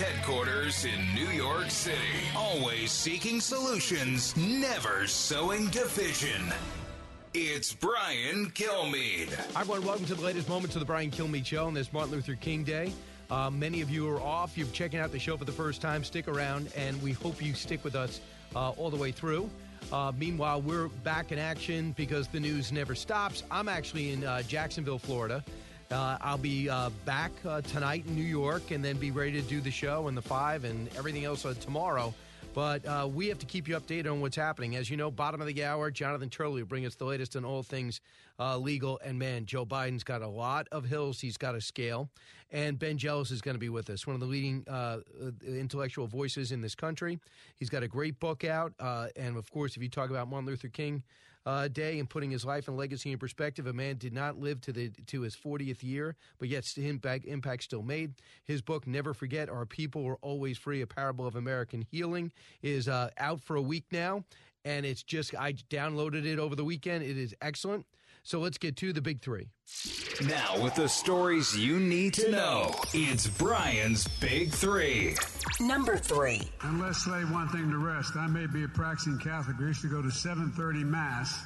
Headquarters in New York City, always seeking solutions, never sowing division. It's Brian Kilmeade. Hi, everyone. Welcome to the latest moments of the Brian Kilmeade Show on this Martin Luther King Day. Uh, many of you are off. You're checking out the show for the first time. Stick around, and we hope you stick with us uh, all the way through. Uh, meanwhile, we're back in action because the news never stops. I'm actually in uh, Jacksonville, Florida. Uh, I'll be uh, back tonight in New York and then be ready to do the show and the five and everything else tomorrow. But uh, we have to keep you updated on what's happening. As you know, bottom of the hour, Jonathan Turley will bring us the latest on all things uh, legal. And man, Joe Biden's got a lot of hills he's got to scale. And Ben Jealous is going to be with us, one of the leading uh, uh, intellectual voices in this country. He's got a great book out. Uh, and of course, if you talk about Martin Luther King, uh, day and putting his life and legacy in perspective. A man did not live to the to his 40th year, but yet impact, impact still made. His book, Never Forget, Our People Were Always Free, A Parable of American Healing, is uh, out for a week now. And it's just, I downloaded it over the weekend. It is excellent. So let's get to the big three. Now, with the stories you need to know, it's Brian's Big Three. Number three. And let's say one thing to rest. I may be a practicing Catholic. I used to go to 7:30 Mass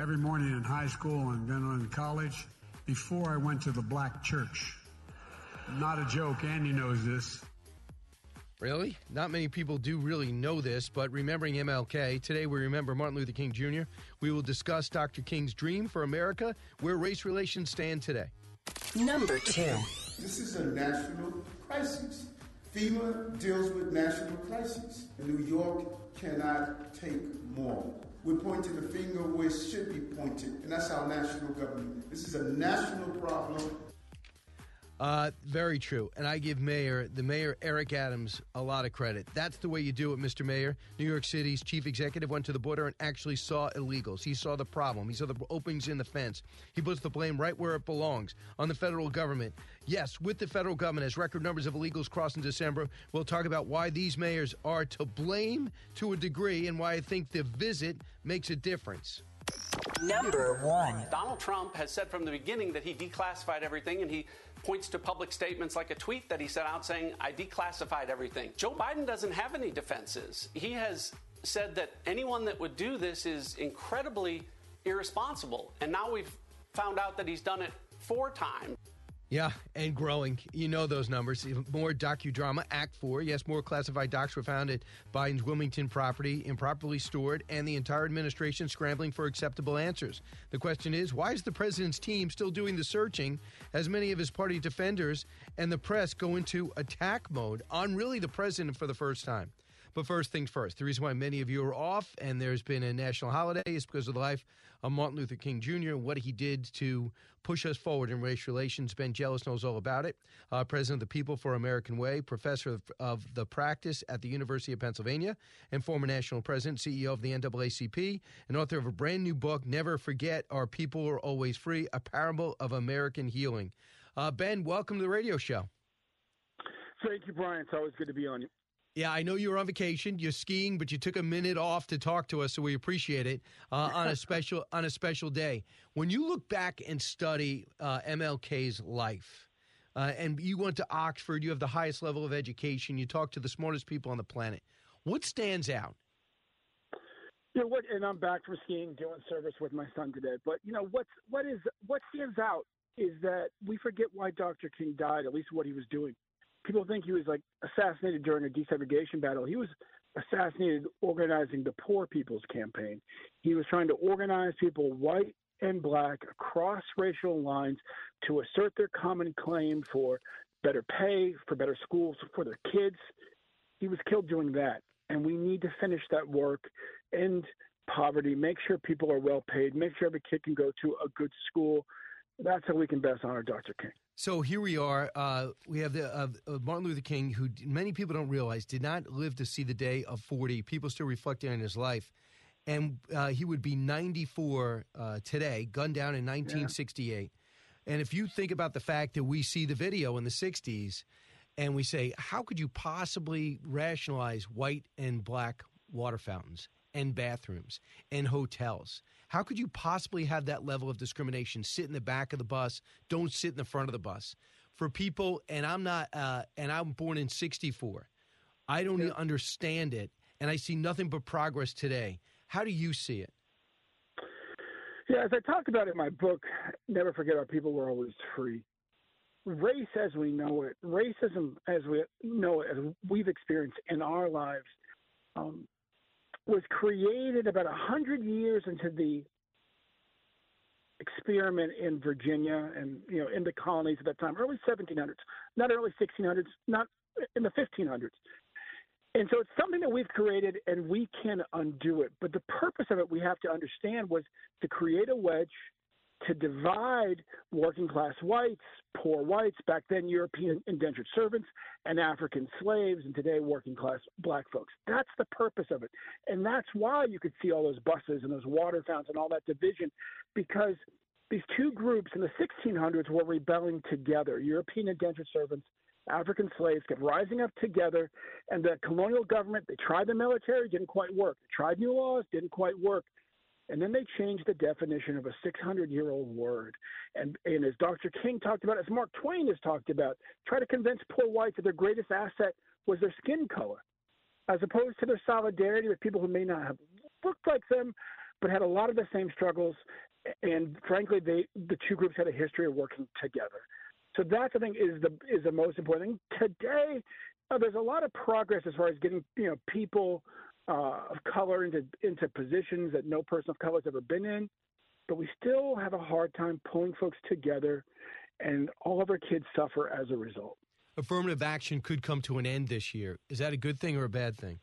every morning in high school and then in college before I went to the black church. Not a joke. Andy knows this. Really? Not many people do really know this, but remembering MLK, today we remember Martin Luther King Jr. We will discuss Dr. King's dream for America, where race relations stand today. Number two. This is a national crisis. FEMA deals with national crises. And New York cannot take more. We're pointing the finger where it should be pointed, and that's our national government. This is a national problem uh, very true. And I give Mayor, the Mayor Eric Adams, a lot of credit. That's the way you do it, Mr. Mayor. New York City's chief executive went to the border and actually saw illegals. He saw the problem. He saw the openings in the fence. He puts the blame right where it belongs on the federal government. Yes, with the federal government, as record numbers of illegals crossed in December, we'll talk about why these mayors are to blame to a degree and why I think the visit makes a difference. Number one. Donald Trump has said from the beginning that he declassified everything, and he points to public statements like a tweet that he sent out saying, I declassified everything. Joe Biden doesn't have any defenses. He has said that anyone that would do this is incredibly irresponsible. And now we've found out that he's done it four times. Yeah, and growing. You know those numbers. More docudrama, Act 4. Yes, more classified docs were found at Biden's Wilmington property, improperly stored, and the entire administration scrambling for acceptable answers. The question is why is the president's team still doing the searching as many of his party defenders and the press go into attack mode on really the president for the first time? But first things first, the reason why many of you are off and there's been a national holiday is because of the life of Martin Luther King Jr. and what he did to push us forward in race relations. Ben Jealous knows all about it. Uh, President of the People for American Way, professor of, of, the practice at the University of Pennsylvania, and former national president, CEO of the NAACP, and author of a brand new book, Never Forget Our People Are Always Free, a parable of American healing. Uh, ben, welcome to the radio show. Thank you, Brian. It's always good to be on. Yeah, I know you were on vacation. You're skiing, but you took a minute off to talk to us, so we appreciate it uh, on a special on a special day. When you look back and study uh, MLK's life, uh, and you went to Oxford, you have the highest level of education. You talk to the smartest people on the planet. What stands out? You know what? And I'm back from skiing, doing service with my son today. But you know what's what is what stands out is that we forget why Dr. King died. At least what he was doing people think he was like assassinated during a desegregation battle. He was assassinated organizing the Poor People's Campaign. He was trying to organize people, white and black, across racial lines to assert their common claim for better pay, for better schools for their kids. He was killed doing that. And we need to finish that work, end poverty, make sure people are well paid, make sure every kid can go to a good school, That's how we can best honor Dr. King. So here we are. Uh, we have the uh, Martin Luther King, who many people don't realize did not live to see the day of 40. People still reflecting on his life. And uh, he would be 94 uh, today, gunned down in 1968. Yeah. And if you think about the fact that we see the video in the 60s and we say, how could you possibly rationalize white and black water fountains and bathrooms and hotels? How could you possibly have that level of discrimination? Sit in the back of the bus, don't sit in the front of the bus. For people, and I'm not, uh, and I'm born in '64. I don't yeah. understand it, and I see nothing but progress today. How do you see it? Yeah, as I talk about in my book, Never Forget Our People Were Always Free. Race as we know it, racism as we know it, as we've experienced in our lives, um, was created about a hundred years into the experiment in Virginia and you know in the colonies at that time, early 1700s, not early 1600s, not in the 1500s. And so it's something that we've created and we can undo it. But the purpose of it, we have to understand, was to create a wedge to divide working class whites, poor whites, back then European indentured servants, and African slaves, and today working class black folks. That's the purpose of it. And that's why you could see all those buses and those water fountains and all that division, because these two groups in the 1600s were rebelling together European indentured servants. African slaves kept rising up together, and the colonial government, they tried the military, didn't quite work. They tried new laws, didn't quite work. And then they changed the definition of a 600 year old word. And, and as Dr. King talked about, as Mark Twain has talked about, try to convince poor whites that their greatest asset was their skin color, as opposed to their solidarity with people who may not have looked like them, but had a lot of the same struggles. And frankly, they, the two groups had a history of working together. So that I think is the is the most important thing. Today, uh, there's a lot of progress as far as getting you know people uh, of color into into positions that no person of color has ever been in, but we still have a hard time pulling folks together, and all of our kids suffer as a result. Affirmative action could come to an end this year. Is that a good thing or a bad thing?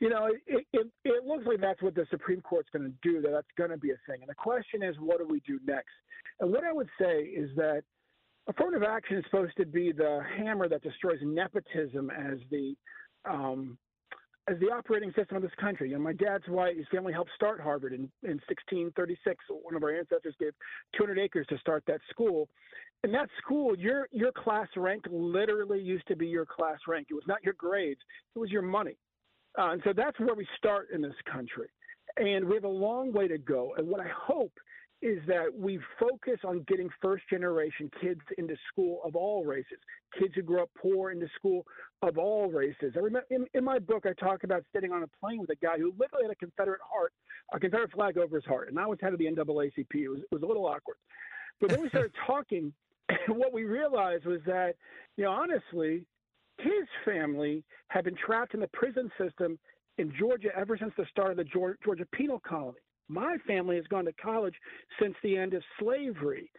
You know, it, it, it looks like that's what the Supreme Court's going to do, that that's going to be a thing. And the question is, what do we do next? And what I would say is that affirmative action is supposed to be the hammer that destroys nepotism as the um, as the operating system of this country. And my dad's white. His family helped start Harvard in, in 1636. One of our ancestors gave 200 acres to start that school. In that school, your your class rank literally used to be your class rank. It was not your grades. It was your money. Uh, and so that's where we start in this country. And we have a long way to go. And what I hope is that we focus on getting first generation kids into school of all races, kids who grew up poor into school of all races. I remember in, in my book, I talk about sitting on a plane with a guy who literally had a Confederate heart, a Confederate flag over his heart, and I was head of the NAACP. It was, it was a little awkward. But then we started talking, and what we realized was that, you know, honestly, his family had been trapped in the prison system in Georgia ever since the start of the Georgia Penal Colony. My family has gone to college since the end of slavery.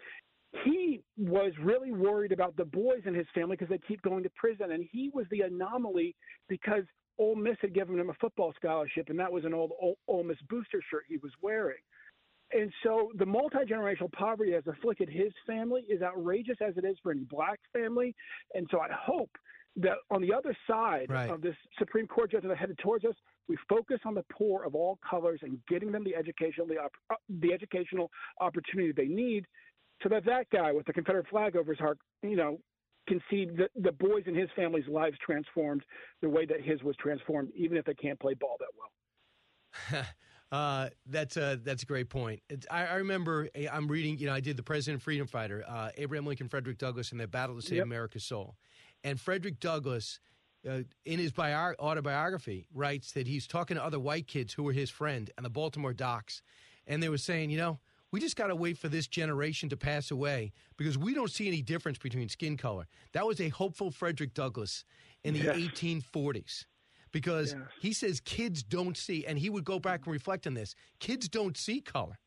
He was really worried about the boys in his family because they keep going to prison, and he was the anomaly because Ole Miss had given him a football scholarship, and that was an old Ole, Miss booster shirt he was wearing. And so the multi generational poverty has afflicted his family is outrageous as it is for any black family. And so I hope that on the other side right. of this Supreme Court judgment headed towards us, we focus on the poor of all colors and getting them the educational the, uh, the educational opportunity they need, so that that guy with the Confederate flag over his heart, you know, can see the, the boys in his family's lives transformed the way that his was transformed, even if they can't play ball that well. Uh, that's a that's a great point. I, I, remember eh, I'm reading. You know, I did the President Freedom Fighter, uh, Abraham Lincoln, Frederick Douglass, and their battle to save yep. America's soul. And Frederick Douglass, uh, in his bio- autobiography, writes that he's talking to other white kids who were his friend and the Baltimore docks. And they were saying, you know, we just got to wait for this generation to pass away because we don't see any difference between skin color. That was a hopeful Frederick Douglass in the yes. 1840s because yes. he says kids don't see, and he would go back and reflect on this kids don't see color.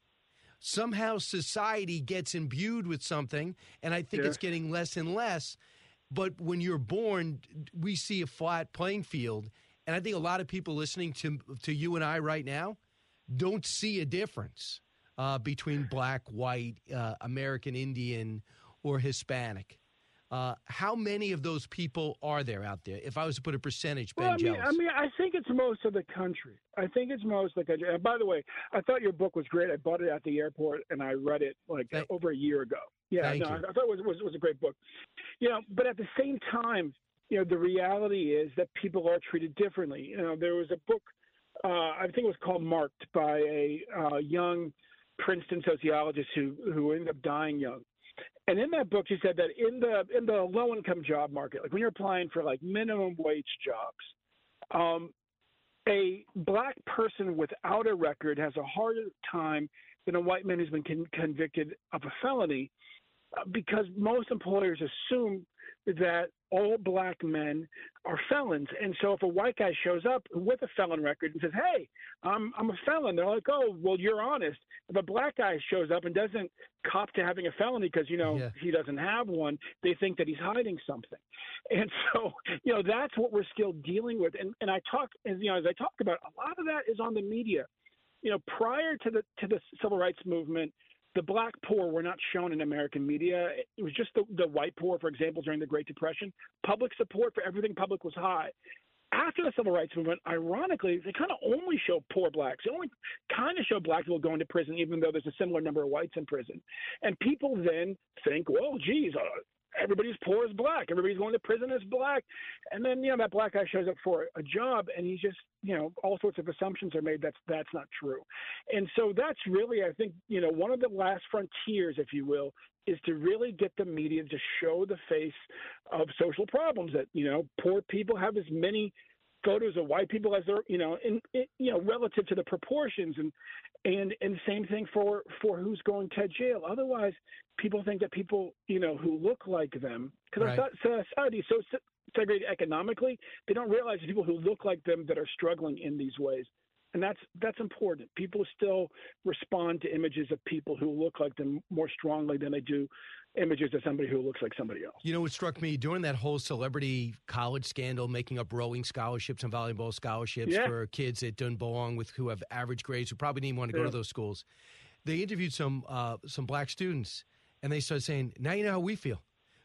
Somehow society gets imbued with something, and I think yes. it's getting less and less but when you're born, we see a flat playing field. And I think a lot of people listening to, to you and I right now don't see a difference. uh, between black, white, uh, American Indian, or Hispanic. Uh, how many of those people are there out there? If I was to put a percentage, Ben well, I mean, Jealous. I mean, I think it's most of the country. I think it's most of the country. And by the way, I thought your book was great. I bought it at the airport and I read it like Thank- over a year ago. Yeah, Thank no, you. I, thought it was, was was a great book. You know, but at the same time, you know, the reality is that people are treated differently. You know, there was a book, uh, I think it was called Marked by a uh, young Princeton sociologist who who ended up dying young. And in that book, she said that in the in the low income job market, like when you're applying for like minimum wage jobs, um, a black person without a record has a harder time than a white man who's been con- convicted of a felony, because most employers assume that all black men are felons. And so if a white guy shows up with a felon record and says, "Hey, I'm I'm a felon," they're like, "Oh, well, you're honest." If a black guy shows up and doesn't cop to having a felony because you know Yeah. he doesn't have one, they think that he's hiding something. And so, you know, that's what we're still dealing with. And and I talk, as you know, as I talk about, a lot of that is on the media. You know, prior to the to the civil rights movement, the black poor were not shown in American media. It was just the, the white poor, for example, during the Great Depression. Public support for everything public was high. After the civil rights movement, ironically, they kind of only show poor blacks. They only kind of show black people going to prison, even though there's a similar number of whites in prison. And people then think, well, geez, uh, everybody's poor as black. Everybody's going to prison as black. And then, you know, that black guy shows up for a job and he's just, you know, all sorts of assumptions are made that's that's not true. And so that's really, I think, you know, one of the last frontiers, if you will, is to really get the media to show the face of social problems that, you know, poor people have as many photos of white people as they're, you know, in, in you know, relative to the proportions and and and same thing for for who's going to jail. Otherwise, people think that people, you know, who look like them, because Right. our society is so segregated economically, they don't realize the people who look like them that are struggling in these ways. And that's that's important. People still respond to images of people who look like them more strongly than they do images of somebody who looks like somebody else. You know what struck me during that whole celebrity college scandal, making up rowing scholarships and volleyball scholarships Yeah. for kids that don't belong with who have average grades who probably didn't even want to go Yeah. to those schools. They interviewed some uh, some black students, and they started saying, "Now you know how we feel."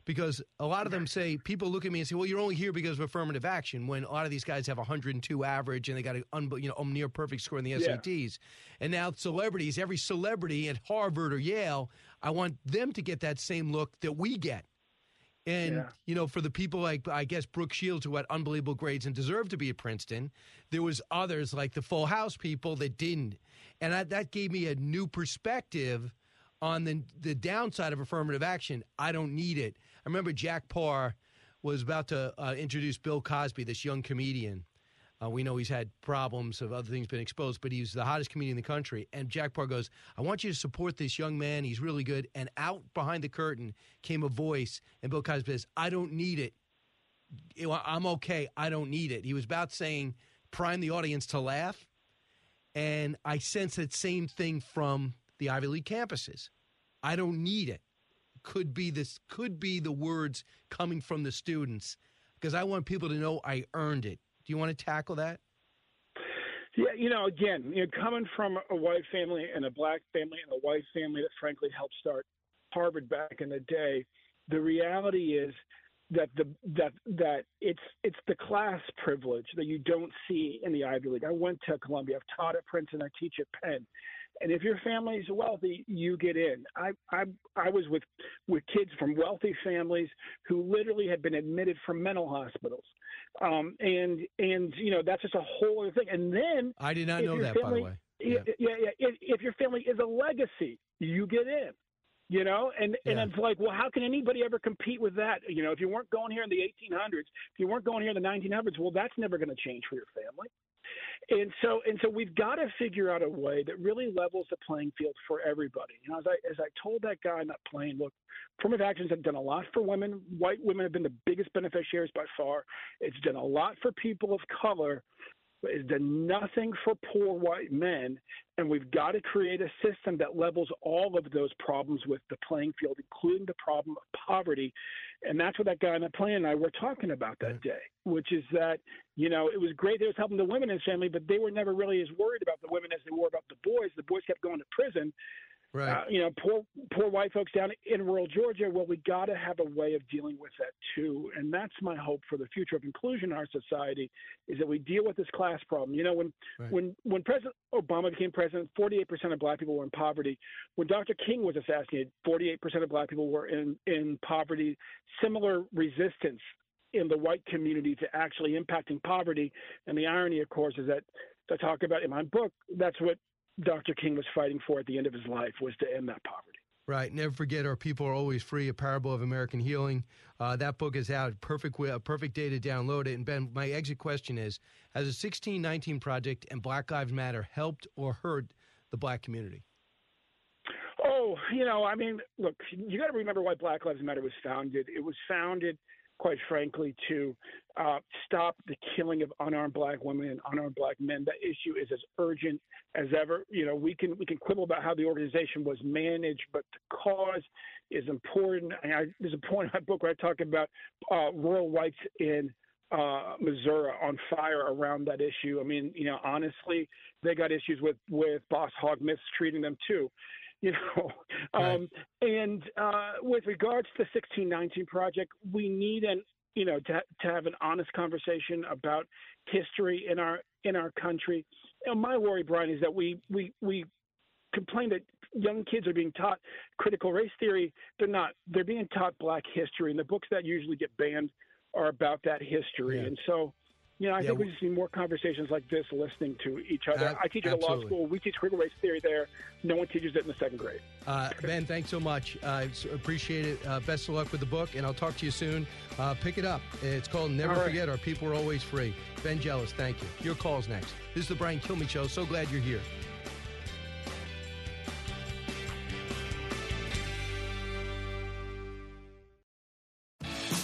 Because a lot of them say people look at me and say, "Well, you're only here because of affirmative action." When a lot of these guys have 102 average and they got a un- you know near perfect score in the Yeah. SATs, and now celebrities, every celebrity at Harvard or Yale, I want them to get that same look that we get. And Yeah. you know, for the people like I guess Brooke Shields who had unbelievable grades and deserved to be at Princeton, there was others like the Full House people that didn't, and I, that gave me a new perspective on the the downside of affirmative action. I don't need it. I remember Jack Paar was about to uh, introduce Bill Cosby, this young comedian. Uh, we know he's had problems of other things been exposed, but he's the hottest comedian in the country. And Jack Paar goes, "I want you to support this young man. He's really good." And out behind the curtain came a voice, and Bill Cosby says, "I don't need it. I'm okay. I don't need it." He was about saying, "Prime the audience to laugh," and I sense that same thing from the Ivy League campuses. I don't need it. Could be this. Could be the words coming from the students because I want people to know I earned it. Do you want to tackle that? Yeah, you know, again, you know, coming from a white family and a black family and a white family that frankly helped start Harvard back in the day, the reality is that the that that it's it's the class privilege that you don't see in the Ivy League. I went to Columbia, I've taught at Princeton, I teach at Penn. And if your family's wealthy, you get in. I I I was with with kids from wealthy families who literally had been admitted from mental hospitals. Um, and and you know that's just a whole other thing. And then I did not know that, by the way. yeah, yeah, yeah. If, if your family is a legacy, you get in. You know, and and Yeah. it's like, well, how can anybody ever compete with that? You know, if you weren't going here in the 1800s, if you weren't going here in the 1900s, well, that's never going to change for your family. And so, and so, we've got to figure out a way that really levels the playing field for everybody. You know, as I as I told that guy on that plane, look, affirmative actions have done a lot for women. White women have been the biggest beneficiaries by far. It's done a lot for people of color, it's done nothing for poor white men. And we've got to create a system that levels all of those problems with the playing field, including the problem of poverty. And that's what that guy on the plane and I were talking about that day, which is that, you know, it was great that it was helping the women in his family, but they were never really as worried about the women as they were about the boys. The boys kept going to prison. Right. Uh, you know, poor poor white folks down in rural Georgia. Well, we got to have a way of dealing with that too, and that's my hope for the future of inclusion in our society is that we deal with this class problem. You know, when Right. when when President Obama became president, 48% of black people were in poverty. When Dr. King was assassinated, 48% of black people were in in poverty. Similar resistance in the white community to actually impacting poverty. And the irony, of course, is that I talk about in my book, that's what Dr. King was fighting for at the end of his life was to end that poverty. Right. Never forget, our people are always free. A parable of American healing. Uh, that book is out. Perfect, a perfect day to download it. And Ben, my exit question is: Has the 1619 Project and Black Lives Matter helped or hurt the black community? Oh, you know, I mean, look, you got to remember why Black Lives Matter was founded. It was founded, quite frankly, to uh, stop the killing of unarmed black women and unarmed black men. That issue is as urgent as ever. You know, we can we can quibble about how the organization was managed, but the cause is important. And I, there's a point in my book where I talk about uh, rural whites in uh, Missouri on fire around that issue. I mean, you know, honestly, they got issues with with Boss Hogg mistreating them too. You know, Right. um, and uh, with regards to the 1619 project, we need an you know to to have an honest conversation about history in our in our country. You know, my worry, Brian, is that we we we complain that young kids are being taught critical race theory. They're not. They're being taught Black history, and the books that usually get banned are about that history. Yeah. And so, you know, I Yeah, think we just need more conversations like this, listening to each other. Ab- I teach at a law school. We teach critical race theory there. No one teaches it in the second grade. Uh, ben, thanks so much. I s- appreciate it. Uh, best of luck with the book, and I'll talk to you soon. Uh, pick it up. It's called Never right. Forget Our People Are Always Free. Ben Jealous, thank you. Your call's next. This is the Brian Kilmeade Show. So glad you're here.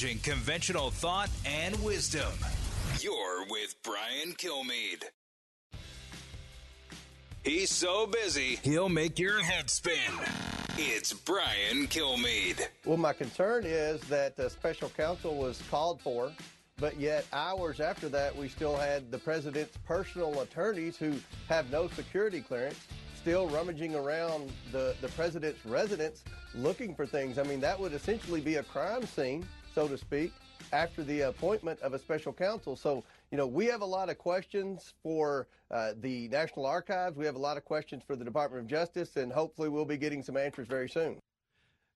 Challenging conventional thought and wisdom. You're with Brian Kilmeade. He's so busy, he'll make your head spin. It's Brian Kilmeade. Well, my concern is that the special counsel was called for, but yet hours after that, we still had the president's personal attorneys who have no security clearance still rummaging around the, the president's residence looking for things. I mean, that would essentially be a crime scene, so to speak, after the appointment of a special counsel. So, you know, we have a lot of questions for uh, the National Archives. We have a lot of questions for the Department of Justice, and hopefully we'll be getting some answers very soon.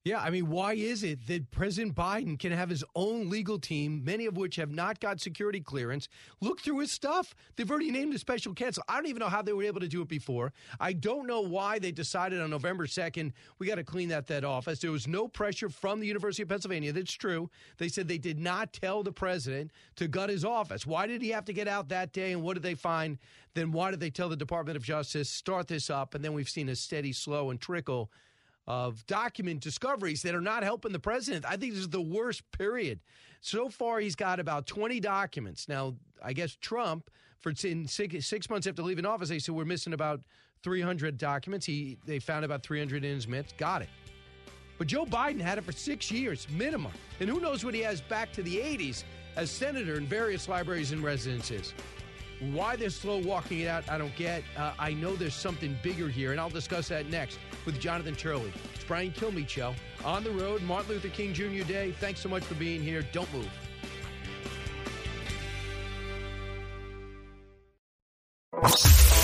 Yeah, I mean, why is it that President Biden can have his own legal team, many of which have not got security clearance, look through his stuff? They've already named a special counsel. I don't even know how they were able to do it before. I don't know why they decided on November 2nd, we got to clean that, that office. There was no pressure from the University of Pennsylvania. That's true. They said they did not tell the president to gut his office. Why did he have to get out that day, and what did they find? Then why did they tell the Department of Justice, start this up? And then we've seen a steady, slow, and trickle of document discoveries that are not helping the president. I think this is the worst period. So far, he's got about 20 documents. Now, I guess Trump, for six, six months after leaving office, they said we're missing about 300 documents. He They found about 300 in his midst. Got it. But Joe Biden had it for six years minimum. And who knows what he has back to the 80s as senator in various libraries and residences. Why they're slow walking it out, I don't get. Uh, I know there's something bigger here, and I'll discuss that next with Jonathan Turley. It's Brian Kilmeade Show. On the road, Martin Luther King Jr. Day. Thanks so much for being here. Don't move.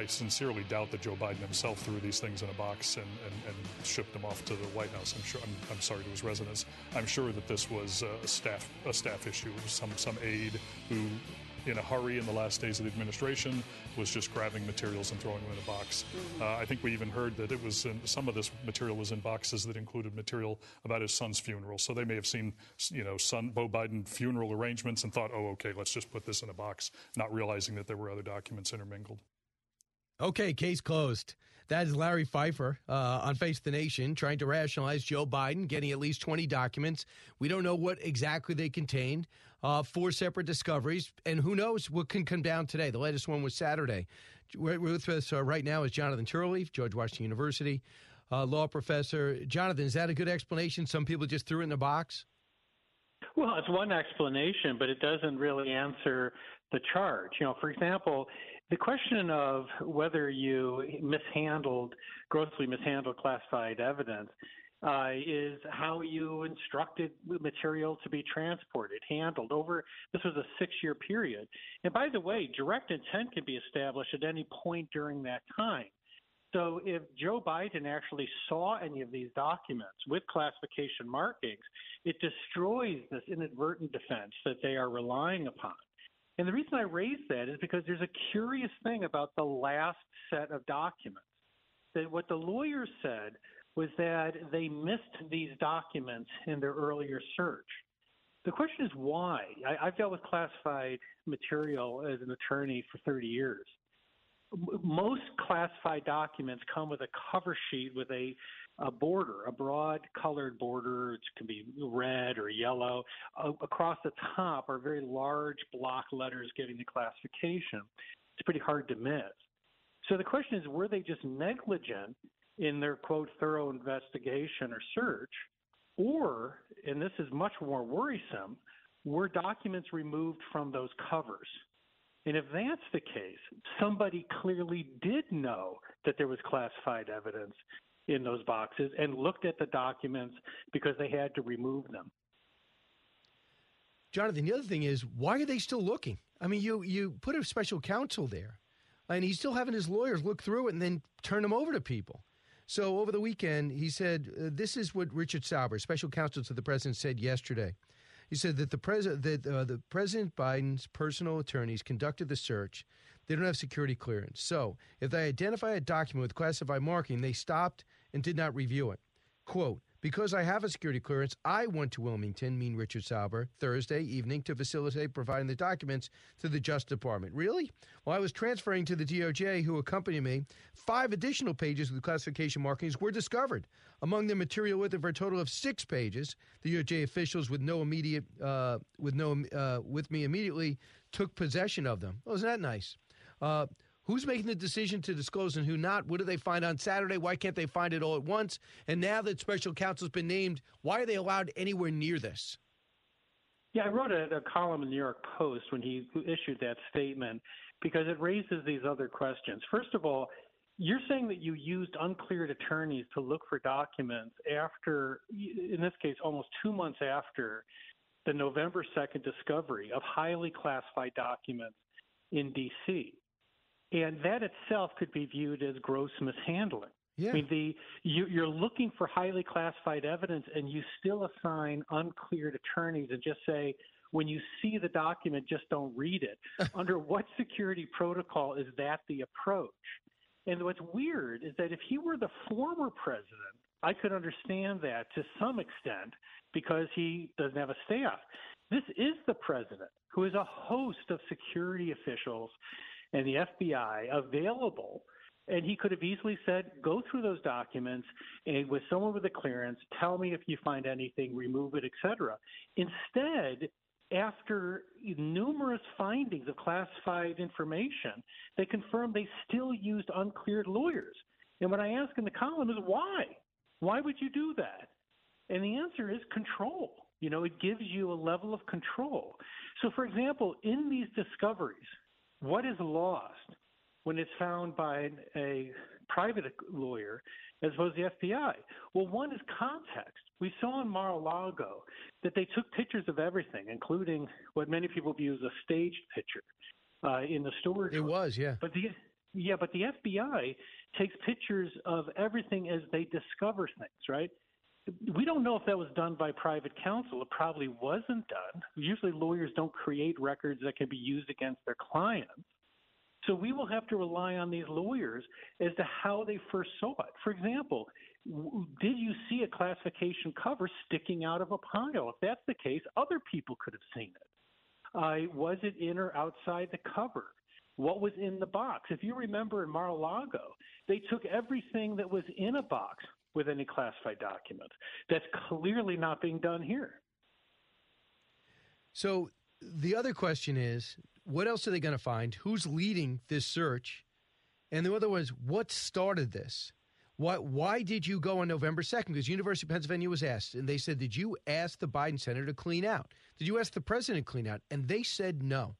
I sincerely doubt that Joe Biden himself threw these things in a box and, and, and shipped them off to the White House. I'm sure. I'm, I'm, sorry to his residence. I'm sure that this was a staff a staff issue. Some some aide who, in a hurry in the last days of the administration, was just grabbing materials and throwing them in a box. Mm-hmm. Uh, I think we even heard that it was in, some of this material was in boxes that included material about his son's funeral. So they may have seen, you know, son Bo Biden funeral arrangements and thought, oh, okay, let's just put this in a box, not realizing that there were other documents intermingled. Okay, case closed. That is Larry Pfeiffer uh, on Face the Nation trying to rationalize Joe Biden getting at least 20 documents. We don't know what exactly they contained. Uh, four separate discoveries, and who knows what can come down today. The latest one was Saturday. With us uh, right now is Jonathan Turley, George Washington University uh, law professor. Jonathan, is that a good explanation? Some people just threw it in the box? Well, it's one explanation, but it doesn't really answer the charge. You know, for example, the question of whether you mishandled, grossly mishandled classified evidence uh, is how you instructed material to be transported, handled over. This was a six-year period, and by the way, direct intent can be established at any point during that time. So, if Joe Biden actually saw any of these documents with classification markings, it destroys this inadvertent defense that they are relying upon. And the reason I raise that is because there's a curious thing about the last set of documents. That what the lawyers said was that they missed these documents in their earlier search. The question is why? I, have dealt with classified material as an attorney for 30 years. Most classified documents come with a cover sheet with a a border, a broad colored border. It can be red or yellow. Uh, across the top are very large block letters giving the classification. It's pretty hard to miss. So the question is were they just negligent in their quote thorough investigation or search? Or, and this is much more worrisome, were documents removed from those covers? And if that's the case, somebody clearly did know that there was classified evidence in those boxes and looked at the documents because they had to remove them. Jonathan, the other thing is, why are they still looking? I mean, you you put a special counsel there, and he's still having his lawyers look through it and then turn them over to people. So over the weekend, he said uh, this is what Richard Sauber, special counsel to the president, said yesterday. He said that the president that uh, the President Biden's personal attorneys conducted the search. They don't have security clearance. So if they identify a document with classified marking, they stopped and did not review it. Quote, because I have a security clearance, I went to Wilmington, mean Richard Sauber, Thursday evening to facilitate providing the documents to the Justice Department. Really? Well, I was transferring to the DOJ, who accompanied me. Five additional pages with classification markings were discovered. Among them, material with it for a total of six pages. The DOJ officials, with no immediate, uh, with no, uh, with me immediately, took possession of them. Oh, isn't that nice? Uh, Who's making the decision to disclose and who not? What do they find on Saturday? Why can't they find it all at once? And now that special counsel's been named, why are they allowed anywhere near this? Yeah, I wrote a, a column in the New York Post when he issued that statement because it raises these other questions. First of all, you're saying that you used uncleared attorneys to look for documents after, in this case, almost two months after the November 2nd discovery of highly classified documents in D.C and that itself could be viewed as gross mishandling. Yeah. I mean, the you, you're looking for highly classified evidence, and you still assign uncleared attorneys and just say, when you see the document, just don't read it. Under what security protocol is that the approach? And what's weird is that if he were the former president, I could understand that to some extent because he doesn't have a staff. This is the president who is a host of security officials and the FBI available. And he could have easily said, go through those documents and with someone with a clearance, tell me if you find anything, remove it, etc. Instead, after numerous findings of classified information, they confirmed they still used uncleared lawyers. And what I ask in the column is why? Why would you do that? And the answer is control. You know, it gives you a level of control. So, for example, in these discoveries, what is lost when it's found by a private lawyer as opposed to the FBI? Well, one is context. We saw in Mar-a-Lago that they took pictures of everything, including what many people view as a staged picture uh, in the storage. It was, yeah. But the yeah, but the FBI takes pictures of everything as they discover things, right? We don't know if that was done by private counsel. It probably wasn't done. Usually, lawyers don't create records that can be used against their clients. So we will have to rely on these lawyers as to how they first saw it. For example, did you see a classification cover sticking out of a pile? If that's the case, other people could have seen it. Uh, was it in or outside the cover? What was in the box? If you remember in Mar-a-Lago, they took everything that was in a box with any classified document. That's clearly not being done here. So the other question is what else are they going to find? Who's leading this search? And the other is what started this? Why, why did you go on November 2nd? Because University of Pennsylvania was asked, and they said, Did you ask the Biden Center to clean out? Did you ask the president to clean out? And they said no.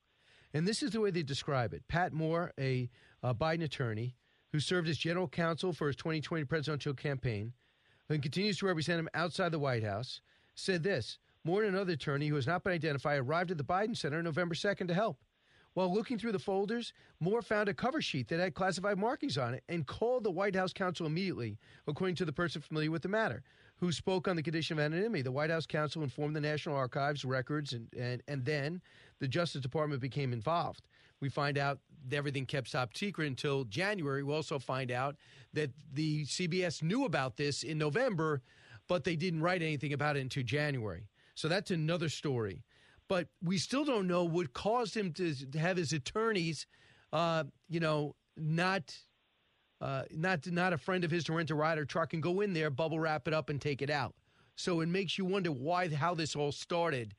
And this is the way they describe it. Pat Moore, a, a Biden attorney who served as general counsel for his 2020 presidential campaign and continues to represent him outside the White House, said this Moore and another attorney who has not been identified arrived at the Biden Center November 2nd to help. While looking through the folders, Moore found a cover sheet that had classified markings on it and called the White House counsel immediately, according to the person familiar with the matter, who spoke on the condition of anonymity. The White House counsel informed the National Archives records, and, and, and then the Justice Department became involved. We find out everything kept top secret until January. We also find out that the CBS knew about this in November, but they didn't write anything about it until January. So that's another story but we still don't know what caused him to have his attorneys, uh, you know, not. Uh, not not a friend of his to rent a Ryder truck and go in there, bubble wrap it up, and take it out. So it makes you wonder why how this all started,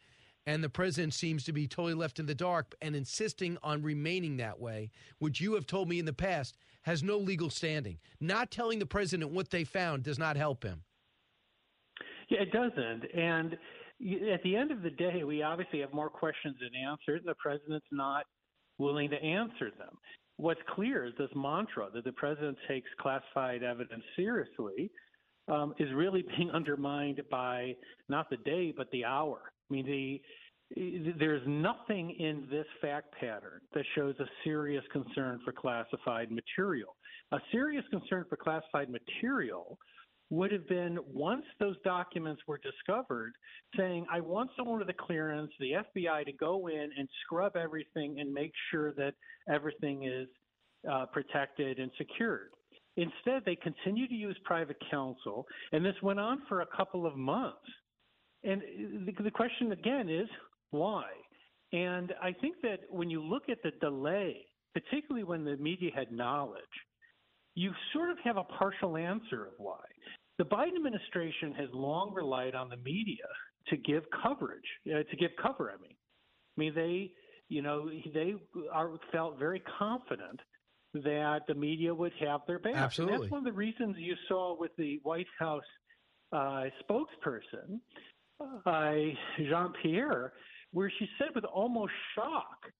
and the president seems to be totally left in the dark and insisting on remaining that way, which you have told me in the past has no legal standing. Not telling the president what they found does not help him. Yeah, it doesn't, and at the end of the day, we obviously have more questions than answers, and the president's not willing to answer them. What's clear is this mantra that the president takes classified evidence seriously um, is really being undermined by not the day, but the hour. I mean, the there's nothing in this fact pattern that shows a serious concern for classified material. A serious concern for classified material would have been once those documents were discovered, saying, I want someone with a clearance, the FBI, to go in and scrub everything and make sure that everything is uh, protected and secured. Instead, they continue to use private counsel, and this went on for a couple of months. And the, the question again is why? And I think that when you look at the delay, particularly when the media had knowledge, you sort of have a partial answer of why. The Biden administration has long relied on the media to give coverage, uh, to give cover. I mean, I mean they, you know, they are felt very confident that the media would have their back. Absolutely, and that's one of the reasons you saw with the White House uh, spokesperson, uh, Jean Pierre, where she said with almost shock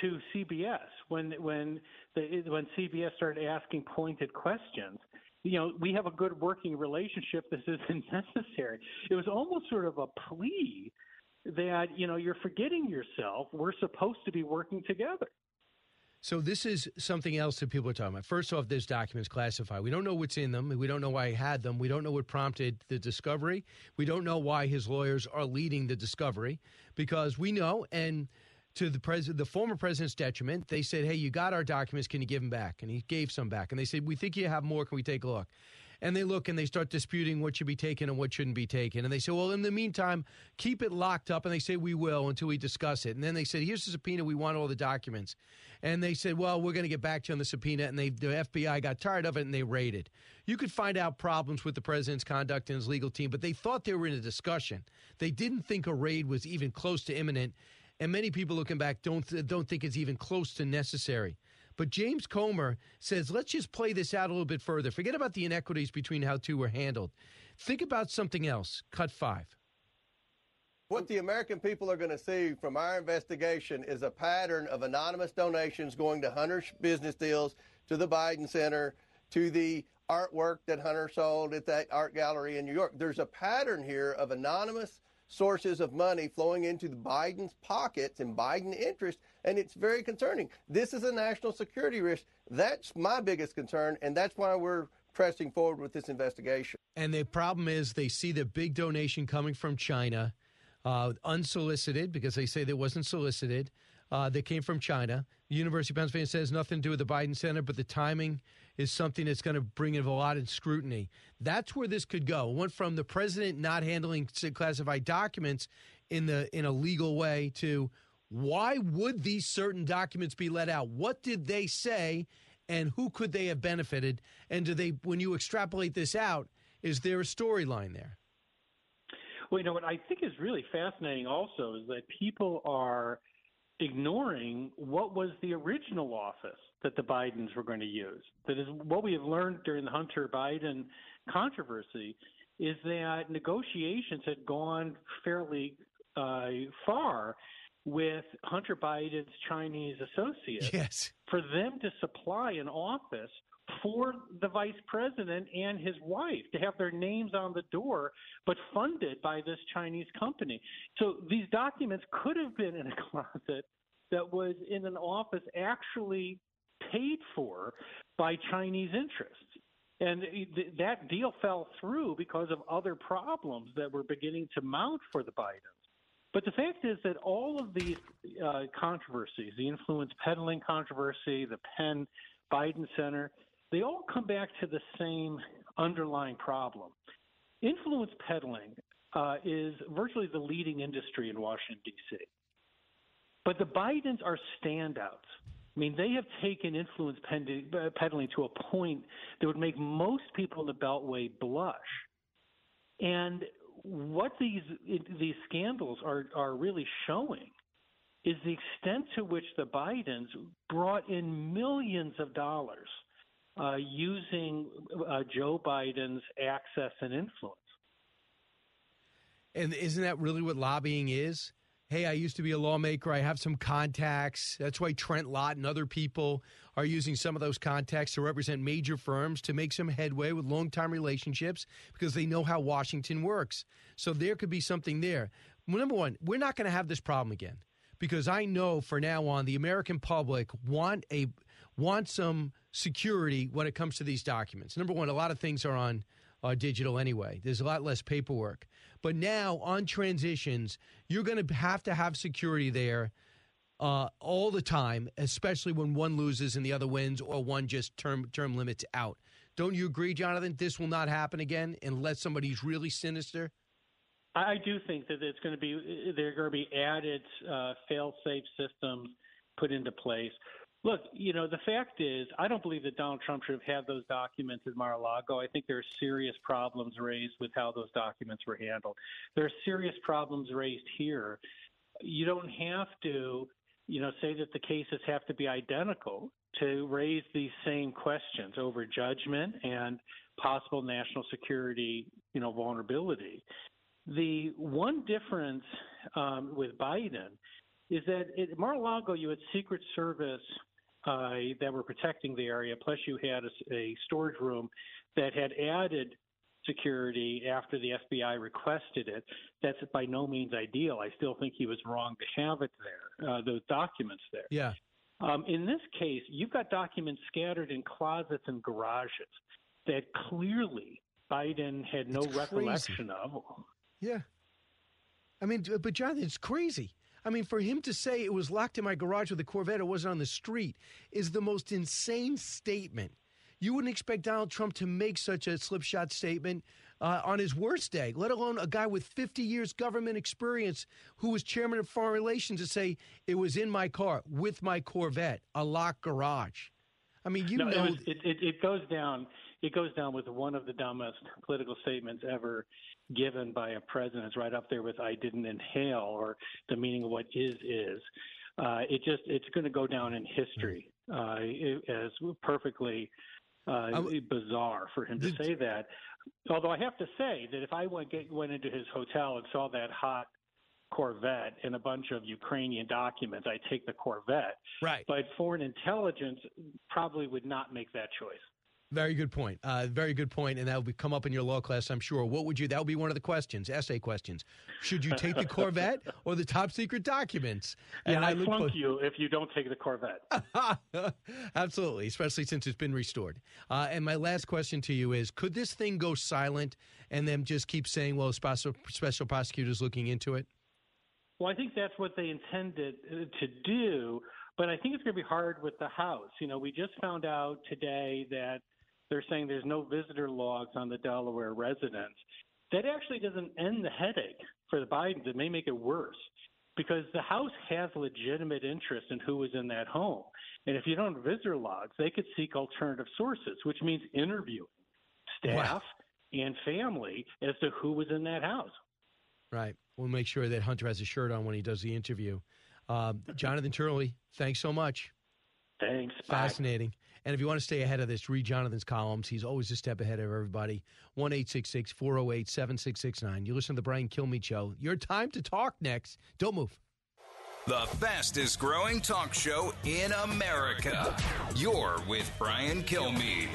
to CBS when when the, when CBS started asking pointed questions you know, we have a good working relationship. This isn't necessary. It was almost sort of a plea that, you know, you're forgetting yourself. We're supposed to be working together. So this is something else that people are talking about. First off, there's documents classified. We don't know what's in them. We don't know why he had them. We don't know what prompted the discovery. We don't know why his lawyers are leading the discovery because we know and to the president, the former president's detriment, they said, "Hey, you got our documents. Can you give them back?" And he gave some back. And they said, "We think you have more. Can we take a look?" And they look and they start disputing what should be taken and what shouldn't be taken. And they say, "Well, in the meantime, keep it locked up." And they say, "We will until we discuss it." And then they said, "Here's the subpoena. We want all the documents." And they said, "Well, we're going to get back to you on the subpoena." And they, the FBI got tired of it and they raided. You could find out problems with the president's conduct and his legal team, but they thought they were in a discussion. They didn't think a raid was even close to imminent and many people looking back don't don't think it's even close to necessary. But James Comer says, let's just play this out a little bit further. Forget about the inequities between how two were handled. Think about something else. Cut five. What the American people are going to see from our investigation is a pattern of anonymous donations going to Hunter's business deals, to the Biden Center, to the artwork that Hunter sold at that art gallery in New York. There's a pattern here of anonymous sources of money flowing into Biden's pockets and Biden interest, and it's very concerning. This is a national security risk. That's my biggest concern, and that's why we're pressing forward with this investigation. And the problem is they see the big donation coming from China, uh, unsolicited, because they say that wasn't solicited. Uh, came from China. The University of Pennsylvania says nothing to do with the Biden Center, but the timing is something that's going to bring in a lot of scrutiny. That's where this could go. It went from the president not handling classified documents in the in a legal way to why would these certain documents be let out? What did they say, and who could they have benefited? And do they, when you extrapolate this out, is there a storyline there? Well, you know what I think is really fascinating also is that people are ignoring what was the original office that the Bidens were going to use. That is what we have learned during the Hunter Biden controversy is that negotiations had gone fairly uh, far with Hunter Biden's Chinese associates yes. for them to supply an office for the vice president and his wife to have their names on the door, but funded by this Chinese company. So these documents could have been in a closet that was in an office actually paid for by Chinese interests. And that deal fell through because of other problems that were beginning to mount for the Bidens. But the fact is that all of these uh, controversies, the influence peddling controversy, the Penn Biden Center, they all come back to the same underlying problem. Influence peddling uh, is virtually the leading industry in Washington, D.C. But the Bidens are standouts. I mean, they have taken influence uh, peddling to a point that would make most people in the Beltway blush. And what these these scandals are are really showing is the extent to which the Bidens brought in millions of dollars uh, using uh, Joe Biden's access and influence. And isn't that really what lobbying is? Hey, I used to be a lawmaker. I have some contacts. That's why Trent Lott and other people are using some of those contacts to represent major firms to make some headway with long time relationships because they know how Washington works. So there could be something there. Number one, we're not going to have this problem again because I know for now on the American public want a want some security when it comes to these documents. Number one, a lot of things are on uh, digital anyway. There's a lot less paperwork. But now on transitions, you're going to have to have security there uh, all the time, especially when one loses and the other wins, or one just term term limits out. Don't you agree, Jonathan? This will not happen again unless somebody's really sinister. I do think that it's going to be there are going to be added uh, fail-safe systems put into place. Look, you know, the fact is, I don't believe that Donald Trump should have had those documents at Mar-a-Lago. I think there are serious problems raised with how those documents were handled. There are serious problems raised here. You don't have to, you know, say that the cases have to be identical to raise these same questions over judgment and possible national security, you know, vulnerability. The one difference um, with Biden is that at Mar-a-Lago you had Secret Service uh, that were protecting the area. Plus, you had a, a storage room that had added security after the FBI requested it. That's by no means ideal. I still think he was wrong to have it there, uh, those documents there. Yeah. Um, in this case, you've got documents scattered in closets and garages that clearly Biden had no recollection of. Yeah. I mean, but Jonathan, it's crazy. I mean, for him to say it was locked in my garage with a Corvette, it wasn't on the street, is the most insane statement. You wouldn't expect Donald Trump to make such a slipshod statement uh, on his worst day, let alone a guy with 50 years government experience who was chairman of foreign relations to say it was in my car with my Corvette, a locked garage. I mean, you no, know, it, was, it, it, it goes down. It goes down with one of the dumbest political statements ever given by a president It's right up there with "I didn't inhale" or the meaning of what is is. Uh, it just it's going to go down in history uh, as perfectly uh, bizarre for him to say that. Although I have to say that if I went get, went into his hotel and saw that hot Corvette and a bunch of Ukrainian documents, I take the Corvette. Right. But foreign intelligence probably would not make that choice. Very good point. Uh, very good point, and that will be, come up in your law class, I'm sure. What would you? That will be one of the questions, essay questions. Should you take the Corvette or the top secret documents? And I look flunk you if you don't take the Corvette. Absolutely, especially since it's been restored. Uh, and my last question to you is: Could this thing go silent and then just keep saying, "Well, special special prosecutors looking into it"? Well, I think that's what they intended uh, to do, but I think it's going to be hard with the House. You know, we just found out today that they're saying there's no visitor logs on the Delaware residence. That actually doesn't end the headache for the Bidens. It may make it worse because the House has legitimate interest in who was in that home. And if you don't have visitor logs, they could seek alternative sources, which means interviewing staff and family as to who was in that house. Right. We'll make sure that Hunter has a shirt on when he does the interview. Um, Jonathan Turley, thanks so much. Thanks. Fascinating. And if you want to stay ahead of this, read Jonathan's columns. He's always a step ahead of everybody. 1 408 7669. You listen to the Brian Kilmeade Show. Your time to talk next. Don't move. The fastest growing talk show in America. You're with Brian Kilmeade.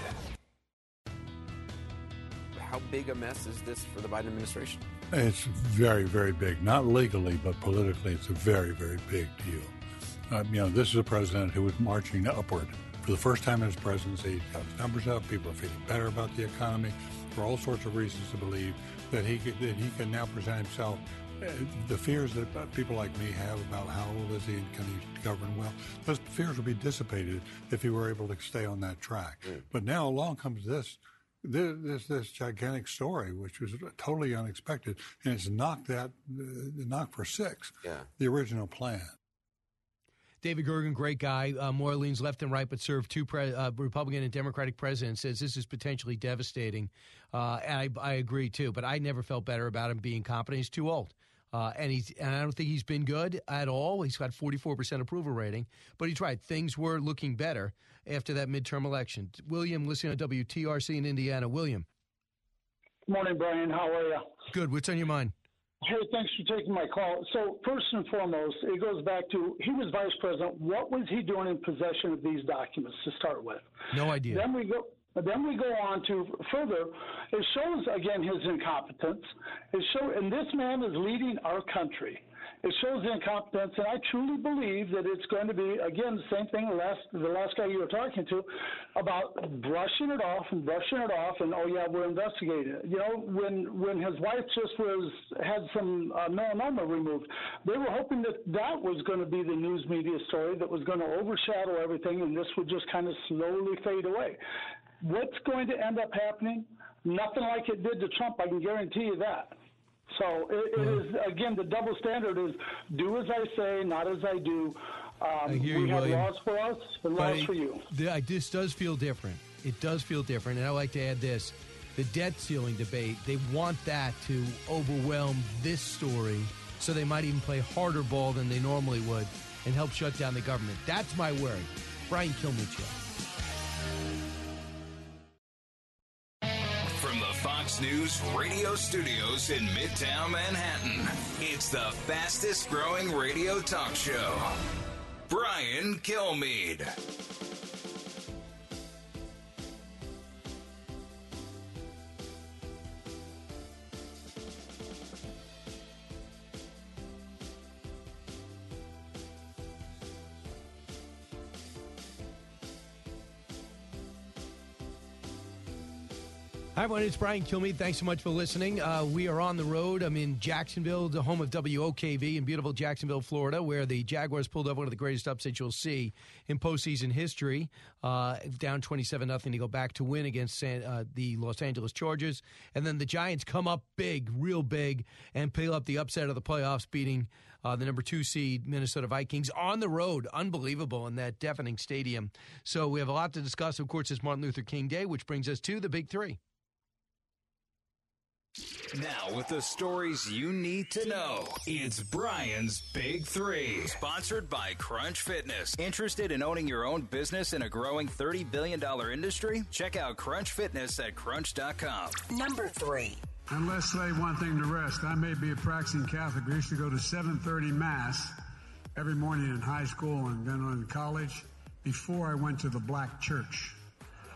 How big a mess is this for the Biden administration? It's very, very big. Not legally, but politically, it's a very, very big deal. Uh, you know, this is a president who was marching upward. For the first time in his presidency, he's got his numbers up. People are feeling better about the economy. For all sorts of reasons to believe that he could, that he can now present himself. Uh, the fears that uh, people like me have about how old is he and can he govern well, those fears would be dissipated if he were able to stay on that track. But now along comes this this, this this gigantic story, which was totally unexpected, and it's knocked that uh, knocked for six. Yeah. The original plan. David Gergen, great guy. Uh, more leans left and right, but served two pre- uh, Republican and Democratic presidents. Says this is potentially devastating, uh, and I, I agree too. But I never felt better about him being competent. He's too old. Uh, and he's and I don't think he's been good at all. He's got 44% approval rating, but he's right. Things were looking better after that midterm election. William, listening to WTRC in Indiana. William. Good morning, Brian. How are you? Good. What's on your mind? Hey, thanks for taking my call. So, first and foremost, it goes back to he was vice president. What was he doing in possession of these documents to start with? No idea. Then we go. Then we go on to further. It shows again his incompetence. It show, and this man is leading our country. It shows the incompetence, and I truly believe that it's going to be again the same thing. The last the last guy you were talking to about brushing it off and brushing it off, and oh yeah, we're investigating it. You know, when when his wife just was had some uh, melanoma removed, they were hoping that that was going to be the news media story that was going to overshadow everything, and this would just kind of slowly fade away. What's going to end up happening? Nothing like it did to Trump. I can guarantee you that. So it, it is again the double standard is do as I say, not as I do. Um, I hear we you, have William. laws for us and But laws for you. the- I- this does feel different. It does feel different, and I like to add this: the debt ceiling debate. They want that to overwhelm this story, so they might even play harder ball than they normally would and help shut down the government. That's my worry. Brian Kilmeade Fox News radio studios in Midtown Manhattan, it's the fastest growing radio talk show. Brian Kilmeade. Hi, everyone. It's Brian Kilmeade. Thanks so much for listening. Uh, we are on the road. I'm in Jacksonville, the home of WOKV in beautiful Jacksonville, Florida, where the Jaguars pulled off one of the greatest upsets you'll see in postseason history. Uh, down 27 nothing to go back to win against San, uh, the Los Angeles Chargers. And then the Giants come up big, real big, and pick up the upset of the playoffs, beating uh, the number two seed Minnesota Vikings on the road. Unbelievable in that deafening stadium. So we have a lot to discuss. Of course, it's Martin Luther King Day, which brings us to the big three. Now, with the stories you need to know, it's Brian's Big Three. Sponsored by Crunch Fitness. Interested in owning your own business in a growing $30 billion industry? Check out Crunch Fitness at crunch.com. Number three. Unless let's lay one thing to rest. I may be a practicing Catholic. I used to go to 7:30 Mass every morning in high school and then in college before I went to the black church.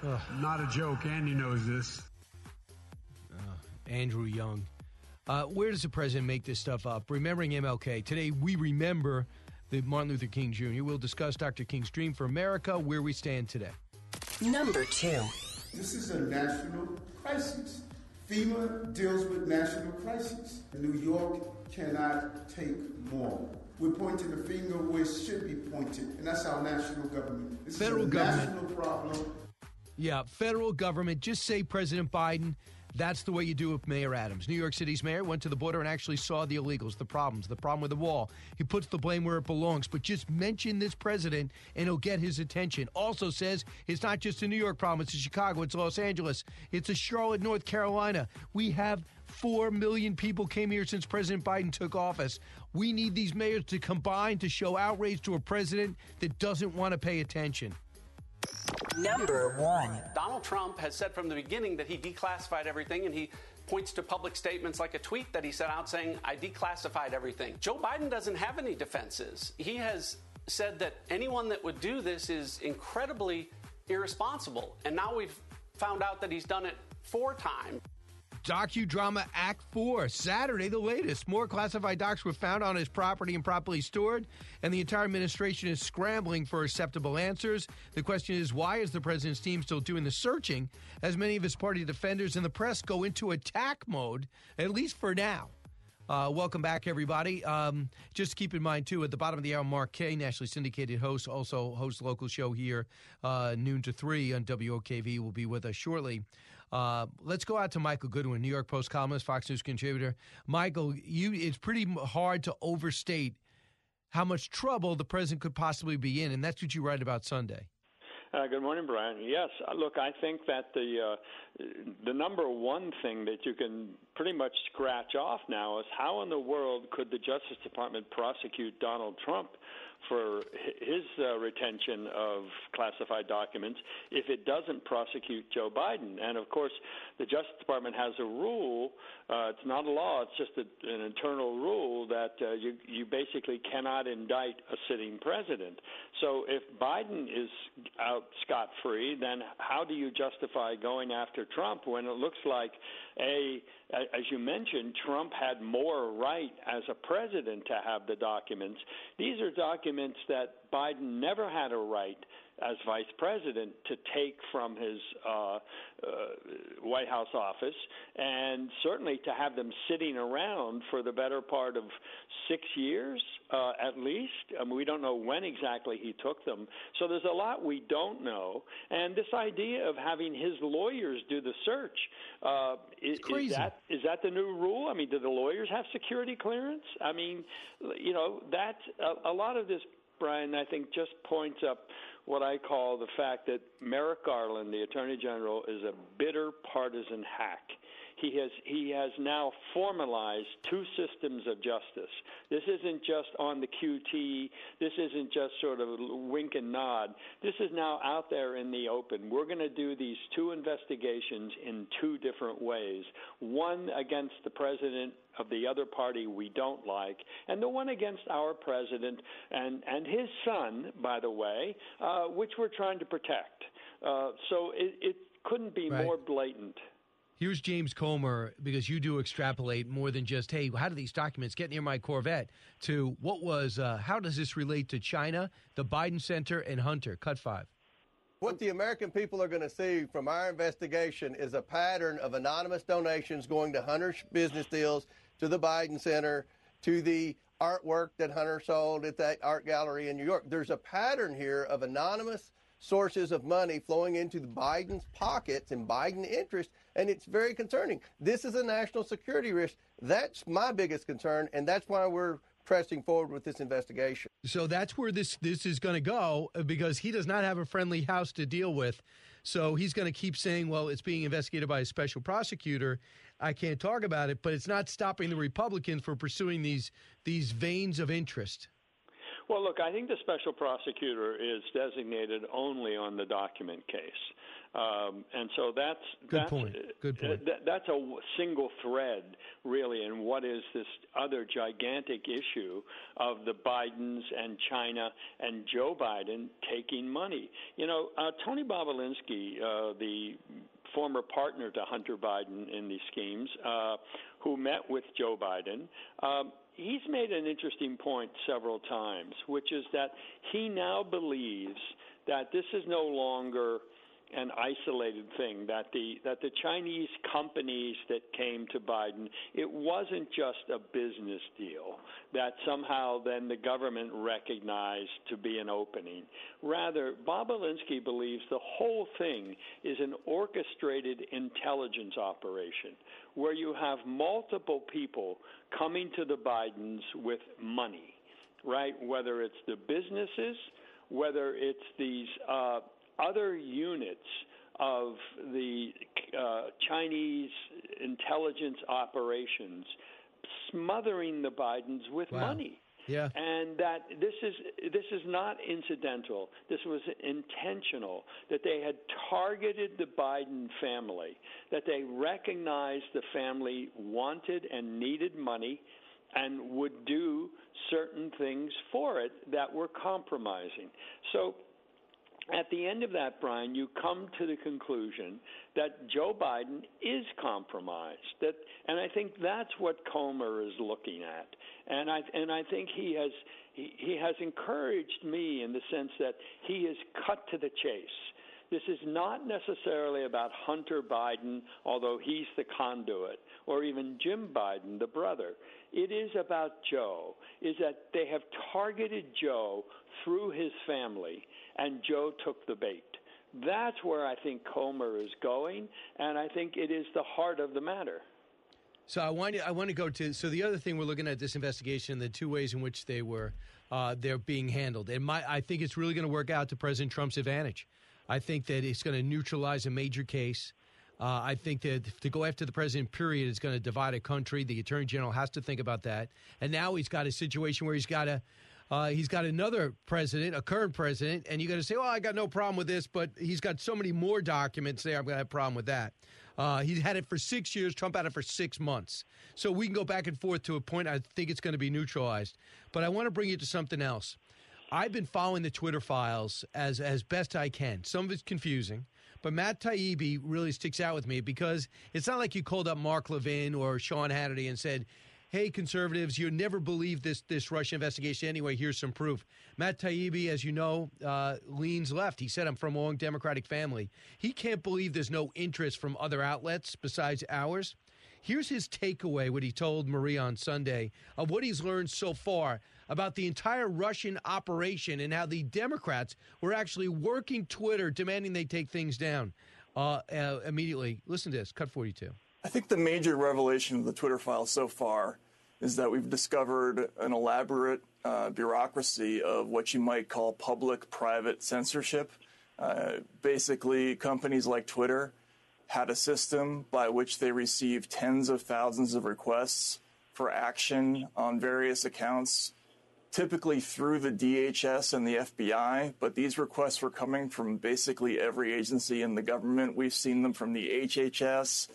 Ugh. Not a joke. Andy knows this. Andrew Young. Uh, where does the president make this stuff up? Remembering MLK. Today, we remember the Martin Luther King Jr. We'll discuss Dr. King's dream for America, where we stand today. Number two. This is a national crisis. FEMA deals with national crises. New York cannot take more. We're pointing the finger where it should be pointed, and that's our national government. This Federal is a government. national problem. Yeah, federal government. Just say President Biden. That's the way you do it Mayor Adams. New York City's mayor went to the border and actually saw the illegals, the problems, the problem with the wall. He puts the blame where it belongs, but just mention this president and he'll get his attention. Also says it's not just a New York problem, it's a Chicago, it's Los Angeles, it's a Charlotte, North Carolina. We have 4 million people came here since President Biden took office. We need these mayors to combine to show outrage to a president that doesn't want to pay attention. Number one. Donald Trump has said from the beginning that he declassified everything, and he points to public statements like a tweet that he sent out saying, I declassified everything. Joe Biden doesn't have any defenses. He has said that anyone that would do this is incredibly irresponsible. And now we've found out that he's done it four times. Docudrama Act 4. Saturday, the latest. More classified docs were found on his property and properly stored, and the entire administration is scrambling for acceptable answers. The question is why is the president's team still doing the searching as many of his party defenders and the press go into attack mode, at least for now? Uh, welcome back, everybody. Um, just keep in mind, too, at the bottom of the hour, Mark Kaye, nationally syndicated host, also hosts local show here, uh, noon to 3 on WOKV, will be with us shortly. Uh, let's go out to Michael Goodwin, New York Post columnist, Fox News contributor. Michael, you it's pretty hard to overstate how much trouble the president could possibly be in, and that's what you write about Sunday. Uh, good morning, Brian. Yes, uh, look, I think that the uh, the number one thing that you can pretty much scratch off now is how in the world could the Justice Department prosecute Donald Trump for his uh, retention of classified documents if it doesn't prosecute Joe Biden? And of course, the Justice Department has a rule. Uh, it's not a law; it's just a, an internal rule that uh, you you basically cannot indict a sitting president. So if Biden is out scot free, then how do you justify going after Trump when it looks like a as you mentioned, Trump had more right as a president to have the documents. These are documents that Biden never had a right as vice president to take from his uh, uh, White House office, and certainly to have them sitting around for the better part of six years uh, at least. I mean, we don't know when exactly he took them. So there's a lot we don't know. And this idea of having his lawyers do the search uh, is, is that is that the new rule? I mean, do the lawyers have security clearance? I mean, you know, that a, a lot of this, Brian, I think just points up what I call the fact that Merrick Garland, the Attorney General, is a bitter partisan hack. He has he has now formalized two systems of justice. This isn't just on the QT. This isn't just sort of a wink and nod. This is now out there in the open. We're going to do these two investigations in two different ways. One against the president of the other party we don't like, and the one against our president and and his son, by the way, uh, which we're trying to protect. Uh, so it, it couldn't be Right. more blatant. Here's James Comer because you do extrapolate more than just, hey, how do these documents get near my Corvette? To what was, uh, how does this relate to China, the Biden Center, and Hunter? Cut five. What the American people are going to see from our investigation is a pattern of anonymous donations going to Hunter's business deals, to the Biden Center, to the artwork that Hunter sold at that art gallery in New York. There's a pattern here of anonymous sources of money flowing into the Biden's pockets and Biden interest, and it's very concerning. This is a national security risk. That's my biggest concern, and that's why we're pressing forward with this investigation. So that's where this this is going to go uh, because he does not have a friendly house to deal with. So he's going to keep saying, "Well, it's being investigated by a special prosecutor. I can't talk about it." But it's not stopping the Republicans from pursuing these these veins of interest. Well, look, I think the special prosecutor is designated only on the document case. Um, and so that's Good that's, point. Good point. uh, that- that's a single thread, really, in what is this other gigantic issue of the Bidens and China and Joe Biden taking money. You know, uh, Tony Bobulinski, uh, the former partner to Hunter Biden in these schemes, uh, who met with Joe Biden. Um, he's made an interesting point several times, which is that he now believes that this is no longer an isolated thing that the that the Chinese companies that came to Biden it wasn't just a business deal that somehow then the government recognized to be an opening. Rather Bobulinski believes the whole thing is an orchestrated intelligence operation where you have multiple people coming to the Bidens with money right? Whether it's the businesses whether it's these uh, other units of the uh, Chinese intelligence operations smothering the Bidens with Wow. money. Yeah. And that this is this is not incidental. This was intentional. That they had targeted the Biden family. That they recognized the family wanted and needed money, and would do certain things for it that were compromising. So at the end of that, Brian, you come to the conclusion that Joe Biden is compromised. That, and I think that's what Comer is looking at. And I and I think he has he, he has encouraged me in the sense that he is cut to the chase. This is not necessarily about Hunter Biden, although he's the conduit, or even Jim Biden, the brother. It is about Joe, is that they have targeted Joe through his family, and Joe took the bait. That's where I think Comer is going, and I think it is the heart of the matter. So I want to, I want to go to so the other thing we're looking at this investigation the two ways in which they were uh, they're being handled and my I think it's really going to work out to President Trump's advantage. I think that it's going to neutralize a major case. Uh, I think that to go after the president, period, is going to divide a country. The attorney general has to think about that. And now he's got a situation where he's got a uh, he's got another president, a current president, and you got to say, "Well, I got no problem with this," but he's got so many more documents there. I'm going to have a problem with that. Uh, he's had it for six years. Trump had it for six months. So we can go back and forth to a point. I think it's going to be neutralized. But I want to bring you to something else. I've been following the Twitter files as as best I can. Some of it's confusing, but Matt Taibbi really sticks out with me because it's not like you called up Mark Levin or Sean Hannity and said, "Hey, conservatives, you never believe this this Russia investigation anyway. Here's some proof." Matt Taibbi, as you know, uh, leans left. He said, "I'm from a long Democratic family." He can't believe there's no interest from other outlets besides ours. Here's his takeaway, what he told Marie on Sunday, of what he's learned so far about the entire Russian operation and how the Democrats were actually working Twitter, demanding they take things down uh, uh, immediately. Listen to this, cut 42. I think the major revelation of the Twitter file so far is that we've discovered an elaborate uh, bureaucracy of what you might call public private censorship. Uh, basically, companies like Twitter had a system by which they received tens of thousands of requests for action on various accounts, typically through the DHS and the FBI. But these requests were coming from basically every agency in the government. We've seen them from the HHS,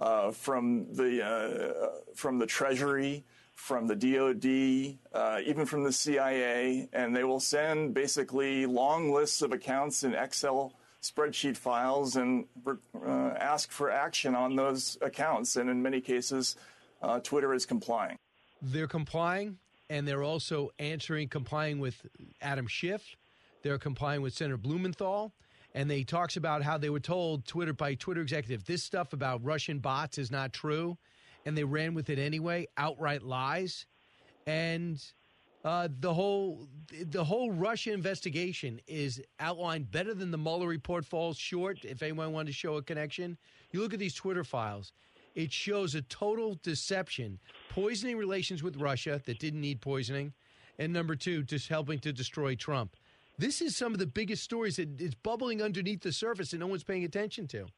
uh, from the uh, from the Treasury, from the DoD, uh, even from the CIA, and they will send basically long lists of accounts in Excel spreadsheet files and uh, ask for action on those accounts. And in many cases, uh, Twitter is complying. They're complying, and they're also answering, complying with Adam Schiff. They're complying with Senator Blumenthal. And they talks about how they were told Twitter by Twitter executive this stuff about Russian bots is not true, and they ran with it anyway. Outright lies, and uh, the whole the whole Russia investigation is outlined better than the Mueller report falls short. If anyone wanted to show a connection, you look at these Twitter files. It shows a total deception, poisoning relations with Russia that didn't need poisoning, and number two, just helping to destroy Trump. This is some of the biggest stories that is bubbling underneath the surface and no one's paying attention to.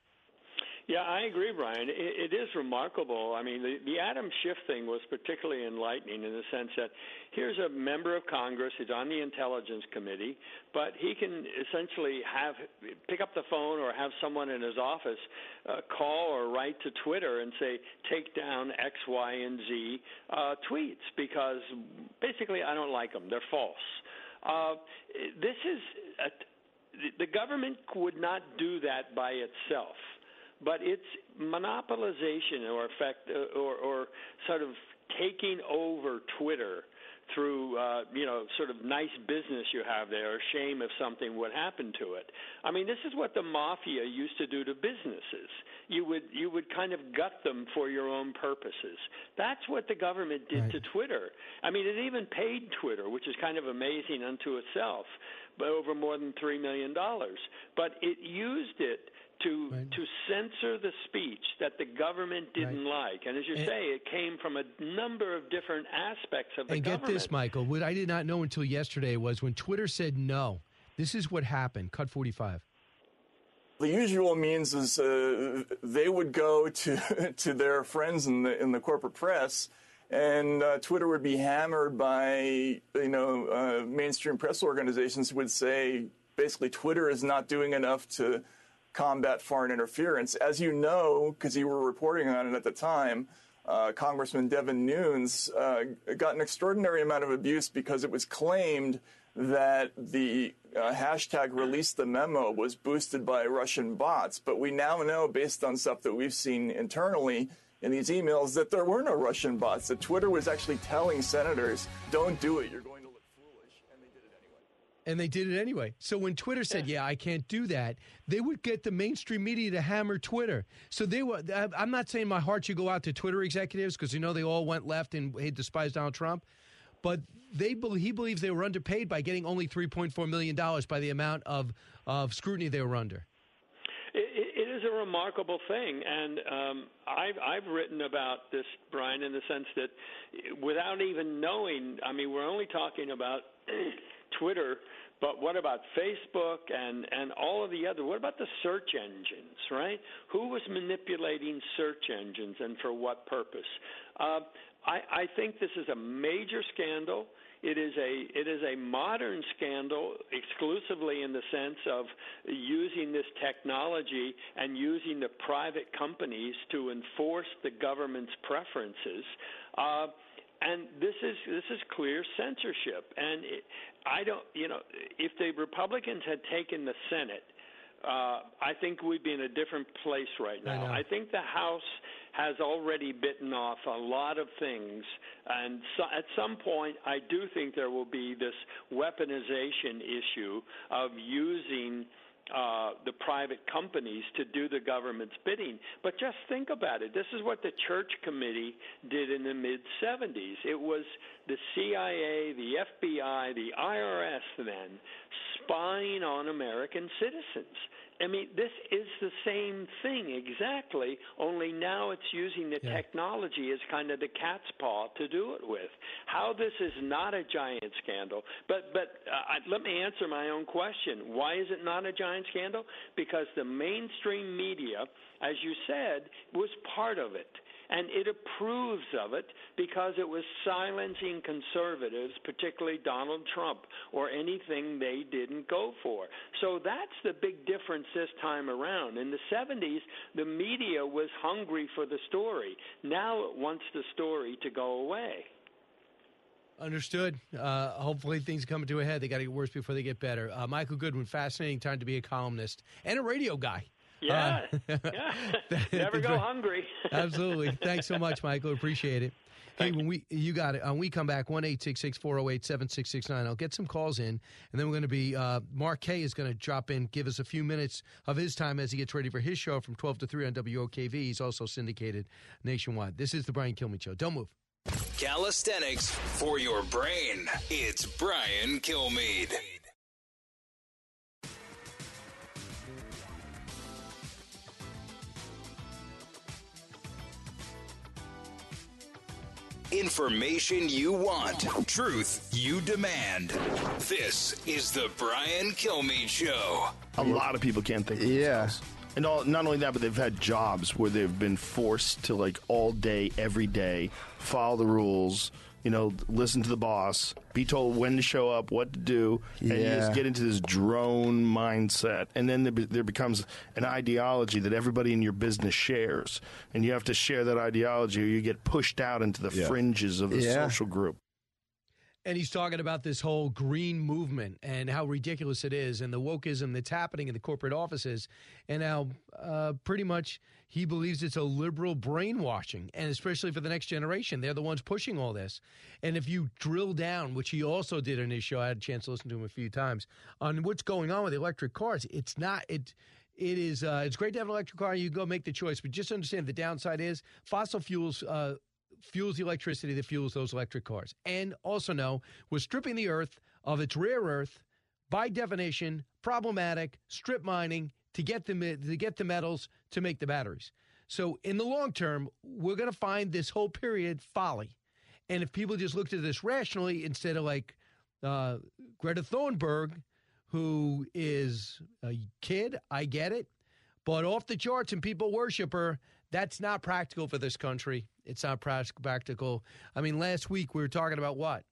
Yeah, I agree, Brian. It, it is remarkable. I mean, the, the Adam Schiff thing was particularly enlightening in the sense that here's a member of Congress who's on the Intelligence Committee, but he can essentially have pick up the phone or have someone in his office uh, call or write to Twitter and say, take down X, Y, and Z uh, tweets because basically I don't like them. They're false. Uh, this is a, the government would not do that by itself but it's monopolization or effect or, or sort of taking over Twitter through uh, you know sort of nice business you have there, or shame if something would happen to it. I mean, this is what the mafia used to do to businesses. You would you would kind of gut them for your own purposes. That's what the government did right. to Twitter. I mean, it even paid Twitter, which is kind of amazing unto itself, but over more than three million dollars. But it used it to right. to censor the speech that the government didn't right. like. And as you and, say, it came from a number of different aspects of the and government. get this, Michael. What I did not know until yesterday was when Twitter said no. This is what happened. Cut forty-five. The usual means is uh, they would go to to their friends in the in the corporate press and uh, Twitter would be hammered by you know uh, mainstream press organizations would say basically Twitter is not doing enough to combat foreign interference. As you know, because you were reporting on it at the time, uh, Congressman Devin Nunes uh, got an extraordinary amount of abuse because it was claimed that the uh, hashtag release the memo was boosted by Russian bots. But we now know, based on stuff that we've seen internally in these emails, that there were no Russian bots, that Twitter was actually telling senators, don't do it, you're going and they did it anyway. So when Twitter said, "Yeah, I can't do that," they would get the mainstream media to hammer Twitter. So they were. I'm not saying my heart should go out to Twitter executives because you know they all went left and they despised Donald Trump, but they he believes they were underpaid by getting only 3.4 million dollars by the amount of of scrutiny they were under. It, it is a remarkable thing, and um, I've I've written about this, Brian, in the sense that without even knowing, I mean, we're only talking about Twitter but what about Facebook and, and all of the other? What about the search engines, right? Who was manipulating search engines and for what purpose? Uh, I, I think this is a major scandal. It is a it is a modern scandal exclusively in the sense of using this technology and using the private companies to enforce the government's preferences. Uh, and this is this is clear censorship. And it, I don't, you know, if the Republicans had taken the Senate, uh, I think we'd be in a different place right now. I, I think the House has already bitten off a lot of things, and so at some point, I do think there will be this weaponization issue of using uh, the private companies to do the government's bidding. But just think about it. This is what the Church Committee did in the mid 70s. It was the CIA, the FBI, the IRS then spying on American citizens. I mean, this is the same thing exactly, only now it's using the yeah. technology as kind of the cat's paw to do it with. How this is not a giant scandal, but but uh, let me answer my own question. Why is it not a giant scandal? Because the mainstream media, as you said, was part of it and it approves of it because it was silencing conservatives, particularly Donald Trump, or anything they didn't go for. So that's the big difference this time around. In the 70s, the media was hungry for the story. Now it wants the story to go away. Understood. Uh, hopefully things come to a head. They got to get worse before they get better. Uh, Michael Goodwin, fascinating time to be a columnist and a radio guy. Yeah, uh, yeah. Never go hungry. Absolutely. Thanks so much, Michael. Appreciate it. Hey, when we you got it. When we come back, one eight six six four zero oh eight seven six six nine. I'll get some calls in, and then we're going to be uh, Mark Kaye is going to drop in, give us a few minutes of his time as he gets ready for his show from twelve to three on WOKV. He's also syndicated nationwide. This is the Brian Kilmeade Show. Don't move. Calisthenics for your brain. It's Brian Kilmeade. Information you want, truth you demand. This is the Brian Kilmeade Show. A lot of people can't think. Of yeah. And all, not only that, but they've had jobs where they've been forced to like all day, every day, follow the rules. You know, listen to the boss, be told when to show up, what to do, and you just get into this drone mindset. And then there, be- there becomes an ideology that everybody in your business shares, and you have to share that ideology, or you get pushed out into the Yeah. fringes of the Yeah. social group. And he's talking about this whole green movement and how ridiculous it is, and the wokeism that's happening in the corporate offices, and how uh, pretty much he believes it's a liberal brainwashing, and especially for the next generation. They're the ones pushing all this. And if you drill down, which he also did in his show, I had a chance to listen to him a few times, on what's going on with electric cars, it's not, it, it is, uh, it's great to have an electric car. You go make the choice, but just understand the downside is fossil fuels, uh, fuels the electricity that fuels those electric cars. And also know we're stripping the earth of its rare earth, by definition, problematic, strip mining to get the to get the metals to make the batteries. So in the long term, we're going to find this whole period folly. And if people just looked at this rationally instead of like uh, Greta Thunberg, who is a kid, I get it, but off the charts and people worship her. That's not practical for this country. It's not practical. I mean, last week we were talking about what?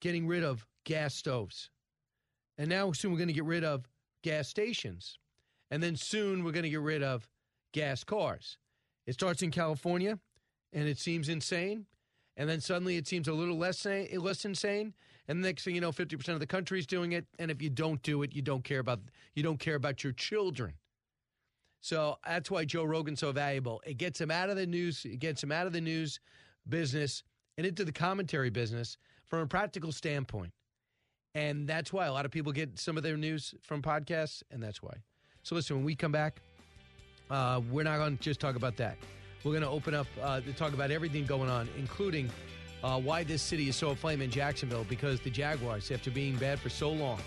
Getting rid of gas stoves. And now soon we're going to get rid of gas stations. And then soon we're going to get rid of gas cars. It starts in California and it seems insane. And then suddenly it seems a little less, less insane. And the next thing you know, 50% of the country is doing it. And if you don't do it, you don't care about, you don't care about your children. So that's why Joe Rogan's so valuable. It gets him out of the news, it gets him out of the news business and into the commentary business from a practical standpoint. And that's why a lot of people get some of their news from podcasts, and that's why. So listen, when we come back, uh, we're not going to just talk about that. We're going to open up uh, to talk about everything going on, including uh, why this city is so aflame in Jacksonville, because the Jaguars, after being bad for so long,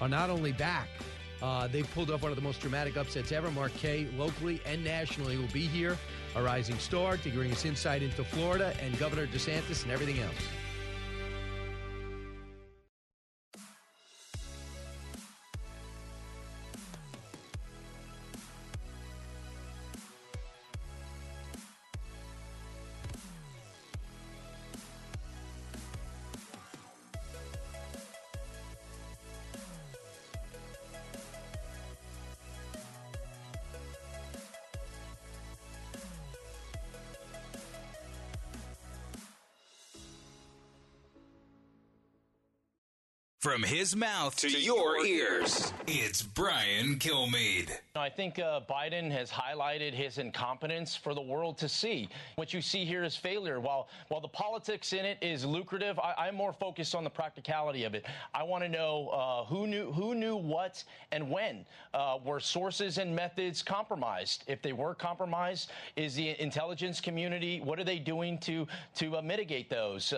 are not only back, uh, they pulled off one of the most dramatic upsets ever. Mark Kaye, locally and nationally, will be here, a rising star, to bring us insight into Florida and Governor DeSantis and everything else. From his mouth to your ears, it's Brian Kilmeade. I think uh, Biden has highlighted his incompetence for the world to see. What you see here is failure. While while the politics in it is lucrative, I, I'm more focused on the practicality of it. I want to know uh, who knew who knew what and when. Uh, were sources and methods compromised? If they were compromised, is the intelligence community what are they doing to to uh, mitigate those?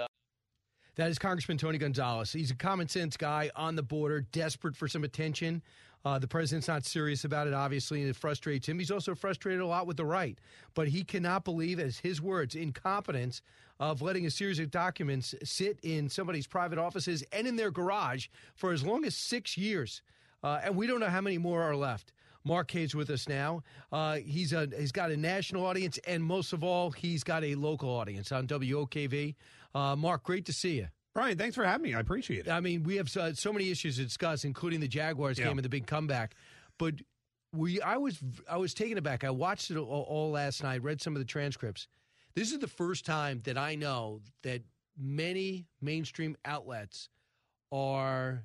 That is Congressman Tony Gonzalez. He's a common sense guy on the border, desperate for some attention. Uh, the president's not serious about it, obviously, and it frustrates him. He's also frustrated a lot with the right, but he cannot believe, as his words, incompetence of letting a series of documents sit in somebody's private offices and in their garage for as long as six years. Uh, and we don't know how many more are left. Mark Hayes with us now. Uh, he's a he's got a national audience, and most of all, he's got a local audience on WOKV. Uh, Mark, great to see you. Brian, thanks for having me. I appreciate it. I mean, we have so, so many issues to discuss, including the Jaguars Yeah. game and the big comeback. But we, I was, I was taken aback. I watched it all, all last night. Read some of the transcripts. This is the first time that I know that many mainstream outlets are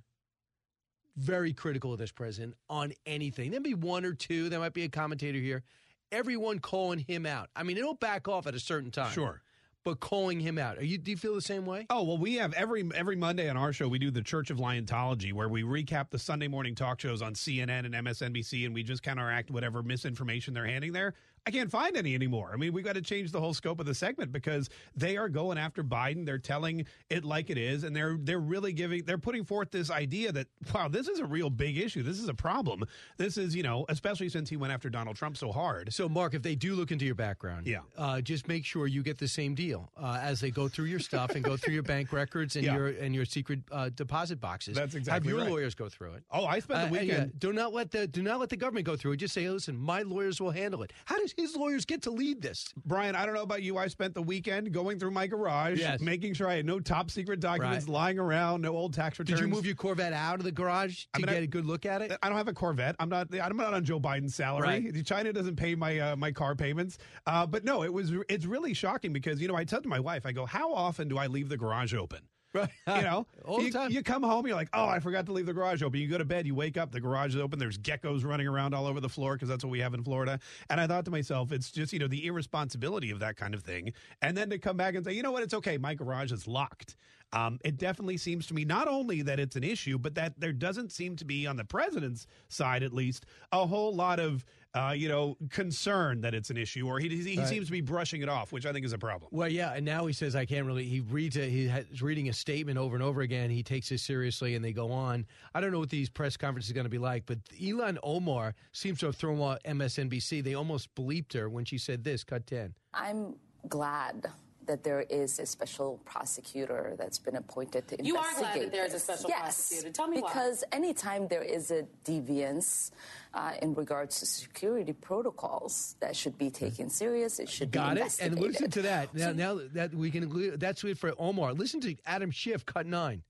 very critical of this president on anything. There'll be one or two. There might be a commentator here. Everyone calling him out. I mean, it'll back off at a certain time. Sure. But calling him out. Are you? Do you feel the same way? Oh well, we have every every Monday on our show we do the Church of Liontology, where we recap the Sunday morning talk shows on CNN and MSNBC, and we just counteract whatever misinformation they're handing there. I can't find any anymore. I mean, we got to change the whole scope of the segment because they are going after Biden. They're telling it like it is, and they're they're really giving they're putting forth this idea that wow, this is a real big issue. This is a problem. This is you know, especially since he went after Donald Trump so hard. So, Mark, if they do look into your background, Yeah. uh, just make sure you get the same deal uh, as they go through your stuff and go through your bank records and Yeah. your and your secret uh, deposit boxes. That's exactly. Have your right. lawyers go through it. Oh, I spent the Uh, uh, yeah. weekend- Do not let the do not let the government go through it. Just say, listen, my lawyers will handle it. How does his lawyers get to lead this? Brian, I don't know about you. I spent the weekend going through my garage, Yes. making sure I had no top secret documents Right. lying around, no old tax returns. Did you move your Corvette out of the garage to I mean, get I- a good look at it? I don't have a Corvette. I'm not. I'm not on Joe Biden's salary. Right. China doesn't pay my uh, my car payments. Uh, but no, it was. It's really shocking because you know I said to my wife, I go, how often do I leave the garage open? Right. You know, All the you, time. you come home, you're like, oh, I forgot to leave the garage open. You go to bed, you wake up, the garage is open. There's geckos running around all over the floor because that's what we have in Florida. And I thought to myself, it's just you know the irresponsibility of that kind of thing. And then to come back and say, you know what, it's okay, my garage is locked. Um, it definitely seems to me not only that it's an issue, but that there doesn't seem to be on the president's side, at least, a whole lot of uh, you know concern that it's an issue, or he he Right. seems to be brushing it off, which I think is a problem. Well, yeah, and now he says I can't really. He reads it. He has reading a statement over and over again. He takes it seriously, and they go on. I don't know what these press conferences are going to be like, but Ilhan Omar seems to have thrown off MSNBC. They almost bleeped her when she said this. Cut ten. I'm glad that there is a special prosecutor that's been appointed to investigate. You are investigate. glad that there is a special yes, prosecutor. Tell me why. because anytime there is a deviance uh, in regards to security protocols, that should be taken serious. It should Got be Got it. And listen to that. Now, now that we can. include- That's it for Omar. Listen to Adam Schiff. Cut nine.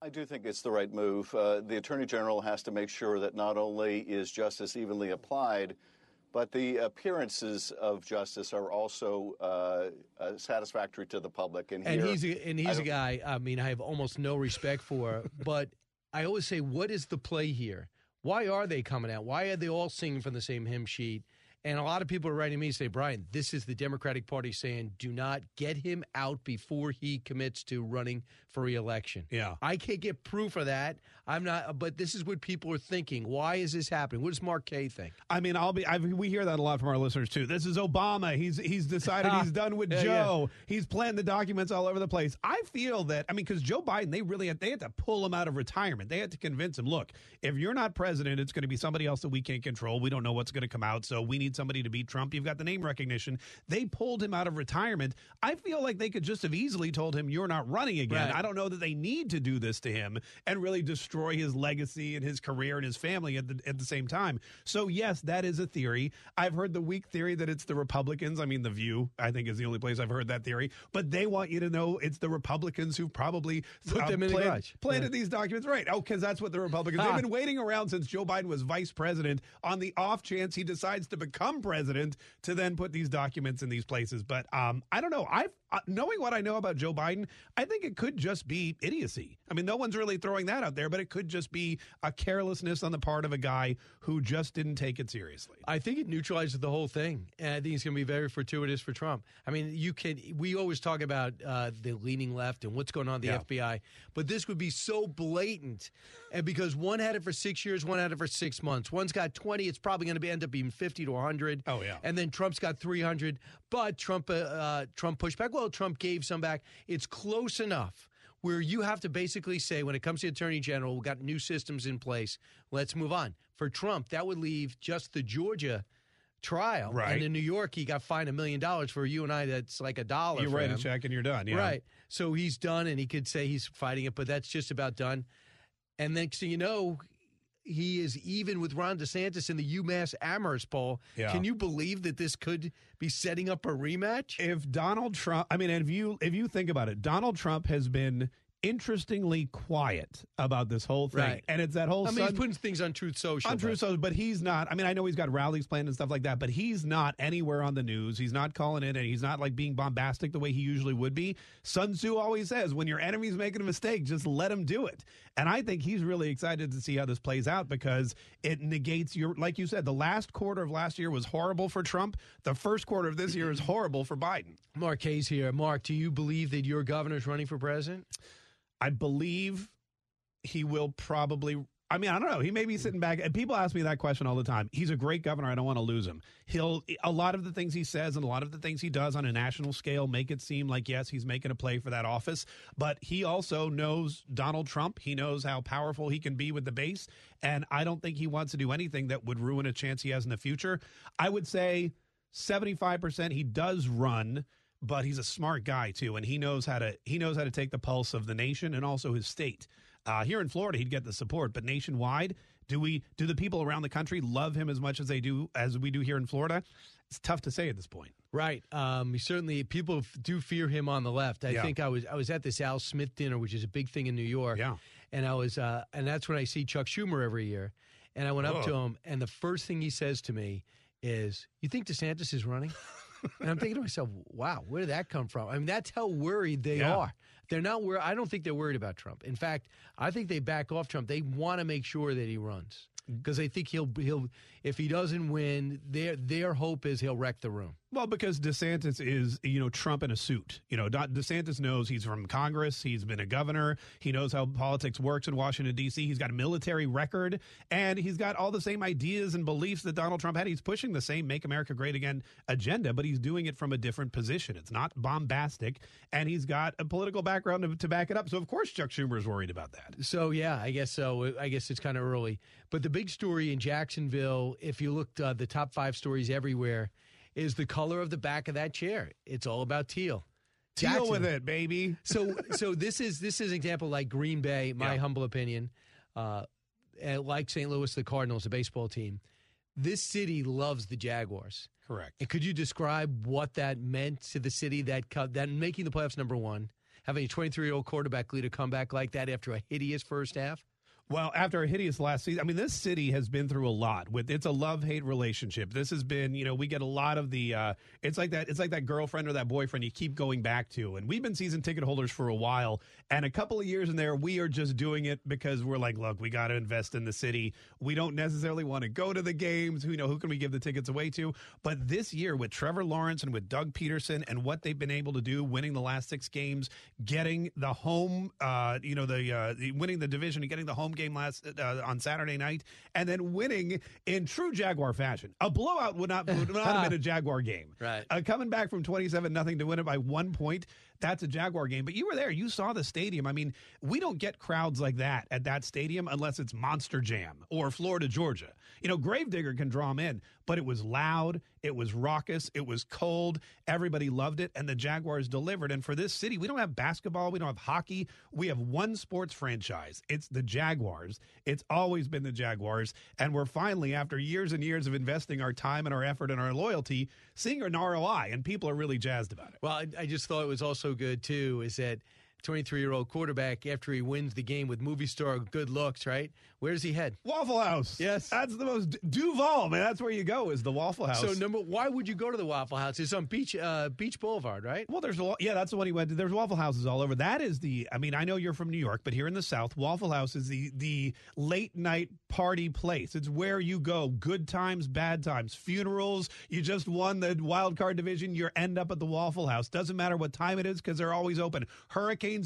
I do think it's the right move. Uh, the Attorney General has to make sure that not only is justice evenly applied, but the appearances of justice are also uh, uh, satisfactory to the public. And, And here, he's a, and he's a guy. I mean, I have almost no respect for, but I always say, what is the play here? Why are they coming out? Why are they all singing from the same hymn sheet? And a lot of people are writing me and say, Brian, this is the Democratic Party saying, do not get him out before he commits to running for reelection. Yeah. I can't get proof of that. I'm not, uh, but this is what people are thinking. Why is this happening? What does Mark Kaye think? I mean, I'll be. i we hear that a lot from our listeners too. This is Obama. He's he's decided he's done with Yeah, Joe. He's planting the documents all over the place. I feel that. I mean, because Joe Biden, they really had, they had to pull him out of retirement. They had to convince him. Look, if you're not president, it's going to be somebody else that we can't control. We don't know what's going to come out. So we need somebody to beat Trump. You've got the name recognition. They pulled him out of retirement. I feel like they could just have easily told him you're not running again. Right. I don't know that they need to do this to him and really destroy his legacy and his career and his family at the at the same time. So yes, that is a theory. I've heard the weak theory that it's the Republicans. I mean, the View I think is the only place I've heard that theory. But they want you to know it's the Republicans who probably Put them in the planted, garage. planted Yeah. these documents right. Oh, because that's what the Republicans. They've been waiting around since Joe Biden was vice president on the off chance he decides to become president to then put these documents in these places. But um, I don't know. I've uh, knowing what I know about Joe Biden, I think it could just be idiocy. I mean, no one's really throwing that out there, but it could just be a carelessness on the part of a guy who just didn't take it seriously. I think it neutralizes the whole thing, and I think it's going to be very fortuitous for Trump. I mean, you can. We always talk about uh, the leaning left and what's going on in the Yeah. FBI, but this would be so blatant, and because one had it for six years, one had it for six months. One's got twenty. It's probably going to be end up being fifty to hundred. Oh, yeah. and then Trump's got three hundred. But Trump, uh, uh, Trump pushed back. Well, Trump gave some back. It's close enough. Where you have to basically say, when it comes to Attorney General, we've got new systems in place. Let's move on. For Trump, that would leave just the Georgia trial. Right. And in New York, he got fined a million dollars. For you and I, that's like a dollar. You write a him. check and you're done. Yeah. Right. So he's done, and he could say he's fighting it, but that's just about done. And next thing you know, he is even with Ron DeSantis in the UMass Amherst poll. Yeah. Can you believe that this could be setting up a rematch? If Donald Trump, I mean, if you if you think about it, Donald Trump has been interestingly quiet about this whole thing, Right. and it's that whole. I mean, he's putting things on Truth Social. on but- Social, but he's not. I mean, I know he's got rallies planned and stuff like that, but he's not anywhere on the news. He's not calling in, and he's not like being bombastic the way he usually would be. Sun Tzu always says, "When your enemy's making a mistake, just let him do it." And I think he's really excited to see how this plays out because it negates your, like you said, the last quarter of last year was horrible for Trump. The first quarter of this year is horrible for Biden. Mark Kaye's here. Mark, do you believe that your governor's running for president? I believe he will probably I mean, I don't know. He may be sitting back, and people ask me that question all the time. He's a great governor. I don't want to lose him. He'll a lot of the things he says and a lot of the things he does on a national scale make it seem like yes, he's making a play for that office. But he also knows Donald Trump. He knows how powerful he can be with the base, and I don't think he wants to do anything that would ruin a chance he has in the future. I would say seventy five percent he does run but he's a smart guy too, and he knows how to he knows how to take the pulse of the nation and also his state. Uh, here in Florida, he'd get the support, but nationwide, do we do the people around the country love him as much as they do as we do here in Florida? It's tough to say at this point. Right. Um, certainly, people do fear him on the left. I Yeah. think I was I was at this Al Smith dinner, which is a big thing in New York. Yeah. And I was, uh, and that's when I see Chuck Schumer every year. And I went up to him, and the first thing he says to me is, "You think DeSantis is running?" and I'm thinking to myself, "Wow, where did that come from?" I mean, that's how worried they Yeah. are. They're not worried. I don't think they're worried about Trump. In fact, I think they back off Trump. They want to make sure that he runs because they think he'll he'll if he doesn't win, their their hope is he'll wreck the room. Well, because DeSantis is, you know, Trump in a suit. You know, DeSantis knows he's from Congress. He's been a governor. He knows how politics works in Washington, D.C. He's got a military record, and he's got all the same ideas and beliefs that Donald Trump had. He's pushing the same Make America Great Again agenda, but he's doing it from a different position. It's not bombastic, and he's got a political background to, to back it up. So, of course, Chuck Schumer is worried about that. So yeah, I guess so. I guess it's kind of early. But the big story in Jacksonville, if you looked uh, the top five stories everywhere, is the color of the back of that chair. It's all about teal. Deal Jackson- with it, baby. so so this is this is an example like Green Bay, my humble opinion, uh, like St. Louis, the Cardinals, the baseball team. This city loves the Jaguars. Correct. And could you describe what that meant to the city that that making the playoffs number one, having a 23 year old quarterback lead a comeback like that after a hideous first half? Well, after a hideous last season, I mean, this city has been through a lot. With it's a love hate relationship. This has been, you know, we get a lot of the. Uh, it's like that. It's like that girlfriend or that boyfriend you keep going back to. And we've been season ticket holders for a while, and a couple of years in there, we are just doing it because we're like, look, we got to invest in the city. We don't necessarily want to go to the games. Who you know who can we give the tickets away to? But this year, with Trevor Lawrence and with Doug Pederson and what they've been able to do, winning the last six games, getting the home, uh, you know, the, uh, winning the division and getting the home game last uh, on Saturday night, and then winning in true Jaguar fashion. A blowout would not would not have been a Jaguar game. Right. Uh, coming back from twenty seven nothing to win it by one point. That's a Jaguar game, but you were there. You saw the stadium. I mean, we don't get crowds like that at that stadium unless it's Monster Jam or Florida, Georgia. You know, Gravedigger can draw them in, but it was loud, it was raucous, it was cold. Everybody loved it, and the Jaguars delivered. And for this city, we don't have basketball, we don't have hockey. We have one sports franchise. It's the Jaguars. It's always been the Jaguars, and we're finally, after years and years of investing our time and our effort and our loyalty, seeing an ROI, and people are really jazzed about it. Well, I, I just thought it was also good too. Is that 23 year old quarterback after he wins the game with movie star good looks, right? Where does he head? Waffle House. Yes, that's the most Duval man. That's where you go is the Waffle House. So number, why would you go to the Waffle House? It's on Beach uh, Beach Boulevard, right? Well, there's a lot yeah, that's the one he went to. There's Waffle Houses all over. That is the. I mean, I know you're from New York, but here in the South, Waffle House is the the late night party place. It's where you go. Good times, bad times, funerals. You just won the wild card division. You end up at the Waffle House. Doesn't matter what time it is because they're always open.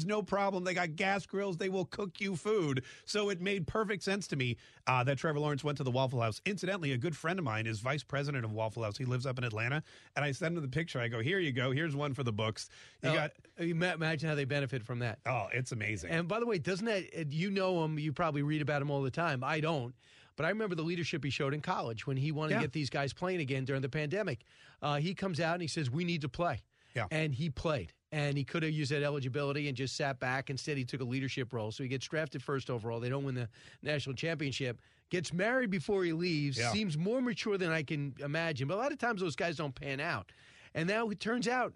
No problem. They got gas grills. They will cook you food. So it made perfect sense to me uh, that Trevor Lawrence went to the Waffle House. Incidentally, a good friend of mine is vice president of Waffle House. He lives up in Atlanta, and I send him the picture. I go, "Here you go. Here's one for the books." You got you imagine how they benefit from that. Oh, it's amazing. And by the way, doesn't that uh, you know him? You probably read about him all the time. I don't. But I remember the leadership he showed in college when he wanted Yeah. to get these guys playing again during the pandemic. Uh, he comes out and he says, "We need to play." Yeah. And he played. And he could have used that eligibility and just sat back. Instead, he took a leadership role. So he gets drafted first overall. They don't win the national championship. Gets married before he leaves. Yeah. Seems more mature than I can imagine. But a lot of times those guys don't pan out. And now it turns out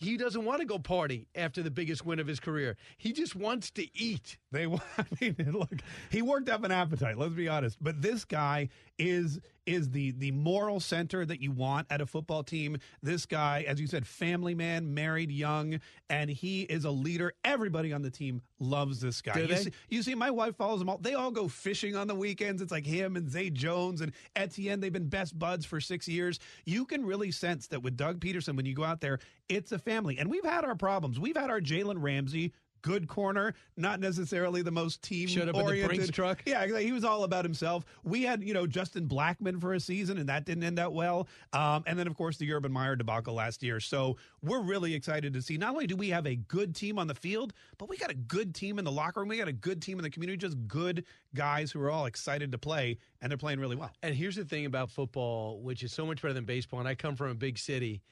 he doesn't want to go party after the biggest win of his career. He just wants to eat. They, I mean, look, he worked up an appetite. Let's be honest. But this guy is is the the moral center that you want at a football team. This guy, as you said, family man, married, young, and he is a leader. Everybody on the team loves this guy. You. See, you see, my wife follows them all. They all go fishing on the weekends. It's like him and Zay Jones and Etienne. They've been best buds for six years. You can really sense that with Doug Pederson, when you go out there, it's a family. And we've had our problems. We've had our Jalen Ramsey good corner, not necessarily the most team Showed up in the oriented. Brinks truck. Yeah, he was all about himself. We had, you know, Justin Blackmon for a season, and that didn't end out well. Um, and then, of course, the Urban Meyer debacle last year. So we're really excited to see. Not only do we have a good team on the field, but we got a good team in the locker room. We got a good team in the community. Just good guys who are all excited to play, and they're playing really well. And here's the thing about football, which is so much better than baseball. And I come from a big city.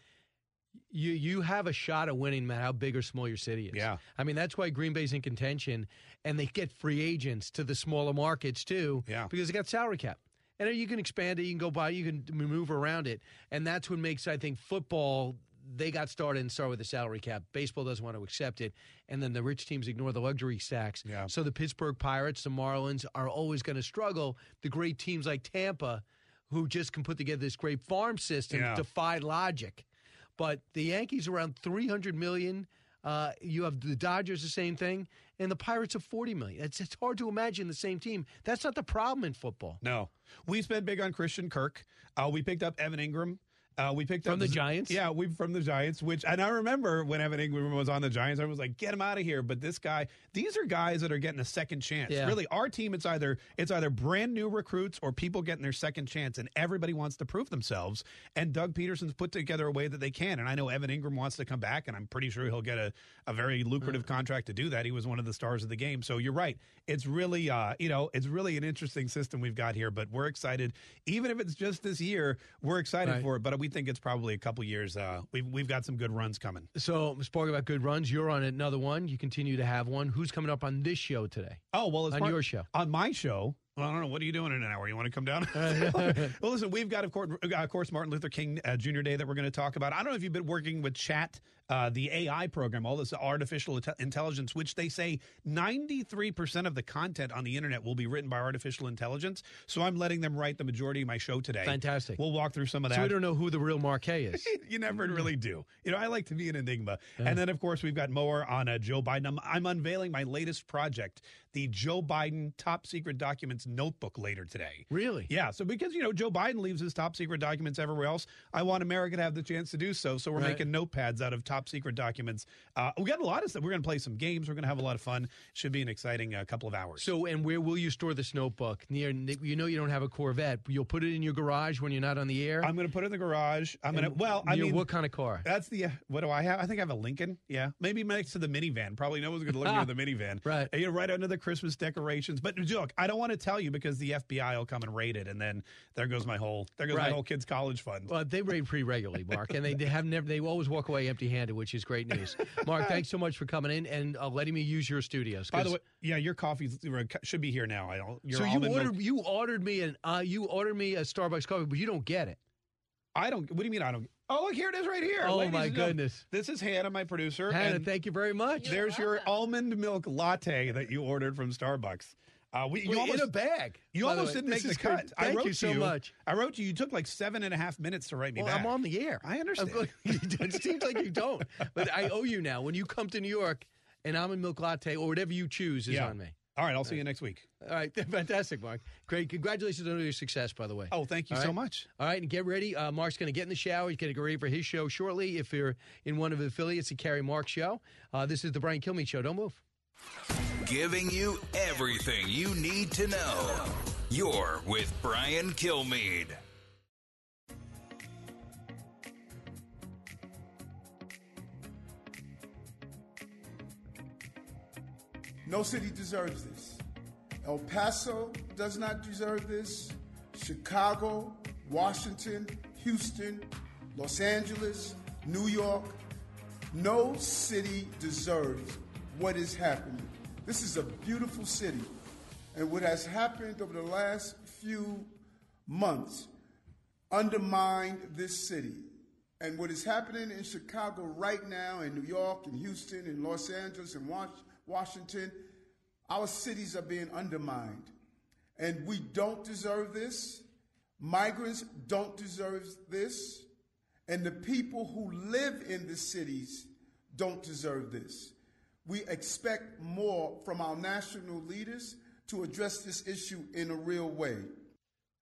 You you have a shot at winning, man. how big or small your city is. Yeah. I mean that's why Green Bay's in contention, and they get free agents to the smaller markets too. Yeah. Because they got salary cap, and you can expand it, you can go by, you can move around it, and that's what makes I think football. They got started and started with the salary cap. Baseball doesn't want to accept it, and then the rich teams ignore the luxury tax. Yeah. So the Pittsburgh Pirates, the Marlins are always going to struggle. The great teams like Tampa, who just can put together this great farm system, Yeah. defy logic. But the Yankees around 300 million. Uh, you have the Dodgers, the same thing, and the Pirates of 40 million. It's, it's hard to imagine the same team. That's not the problem in football. No, we spent big on Christian Kirk. Uh, we picked up Evan Engram. Uh, we picked up From up the Giants? Yeah, we from the Giants. Which and I remember when Evan Engram was on the Giants, I was like, "Get him out of here!" But this guy, these are guys that are getting a second chance. Yeah. Really, our team, it's either it's either brand new recruits or people getting their second chance, and everybody wants to prove themselves. And Doug Pederson's put together a way that they can. And I know Evan Engram wants to come back, and I'm pretty sure he'll get a, a very lucrative contract to do that. He was one of the stars of the game. So you're right. It's really, uh, you know, it's really an interesting system we've got here. But we're excited, even if it's just this year. We're excited Right. for it. But we think it's probably a couple years. Uh, we've we've got some good runs coming. So, speaking about good runs, you're on another one. You continue to have one. Who's coming up on this show today? Oh well, on far- your show. on my show. Well, I don't know. What are you doing in an hour? You want to come down? well, listen, we've got, of course, uh, of course Martin Luther King uh, Jr. Day that we're going to talk about. I don't know if you've been working with Chat, uh, the AI program, all this artificial intelligence, which they say 93% of the content on the internet will be written by artificial intelligence. So I'm letting them write the majority of my show today. Fantastic. We'll walk through some of that. So we don't know who the real Mark Kaye is. you never really do. You know, I like to be an enigma. And then, of course, we've got more on uh, Joe Biden. I'm, I'm unveiling my latest project, the Joe Biden Top Secret Documents Notebook, later today. Really? Yeah. So because you know Joe Biden leaves his top secret documents everywhere else, I want America to have the chance to do so. So we're Right. making notepads out of top secret documents. Uh, we got a lot of stuff. We're going to play some games. We're going to have a lot of fun. Should be an exciting uh, couple of hours. So, and where will you store this notebook? Near, you know, you don't have a Corvette. You'll put it in your garage when you're not on the air. I'm going to put it in the garage. I'm going to. Well, I mean, what kind of car? That's the. Uh, what do I have? I think I have a Lincoln. Yeah, maybe next to the minivan. Probably no one's going to look near the minivan. Right. You know, right under the Christmas decorations. But look, I don't want to tell you because the FBI will come and raid it, and then there goes my whole there goes my whole kids' college fund. Well, they raid pretty regularly, Mark, and they, they have never. They always walk away empty-handed, which is great news. Mark, thanks so much for coming in and uh, letting me use your studios. By the way, yeah, your coffee should be here now. I don't. Your so you almond milk- ordered you ordered me an uh, you ordered me a Starbucks coffee, but you don't get it. I don't. What do you mean I don't? Oh, look here it is right here. Oh, ladies my and gentlemen. goodness. This is Hannah, my producer. Hannah, and thank you very much. There's your almond milk latte that you ordered from Starbucks. Uh, we, you Wait, almost, in a bag. You almost didn't make the cut. I Thank wrote you so much. I wrote to you. You took like seven and a half minutes to write me Well, back. I'm on the air. I understand. Going- it seems like you don't, but I owe you now. When you come to New York, an almond milk latte or whatever you choose is Yeah. on me. All right, I'll see you next week. All right, fantastic, Mark. Great, congratulations on your success, by the way. Oh, thank you All so right? much. All right, and get ready. Uh, Mark's going to get in the shower. He's going to get ready for his show shortly. If you're in one of the affiliates, the Carrie Mark Show. Uh, this is the Brian Kilmeade Show. Don't move. Giving you everything you need to know. You're with Brian Kilmeade. No city deserves this. El Paso does not deserve this. Chicago, Washington, Houston, Los Angeles, New York. No city deserves what is happening. This is a beautiful city. And what has happened over the last few months undermined this city. And what is happening in Chicago right now, in New York, in Houston, in Los Angeles, in Wash- Washington, our cities are being undermined. And we don't deserve this. Migrants don't deserve this. And the people who live in the cities don't deserve this. We expect more from our national leaders to address this issue in a real way.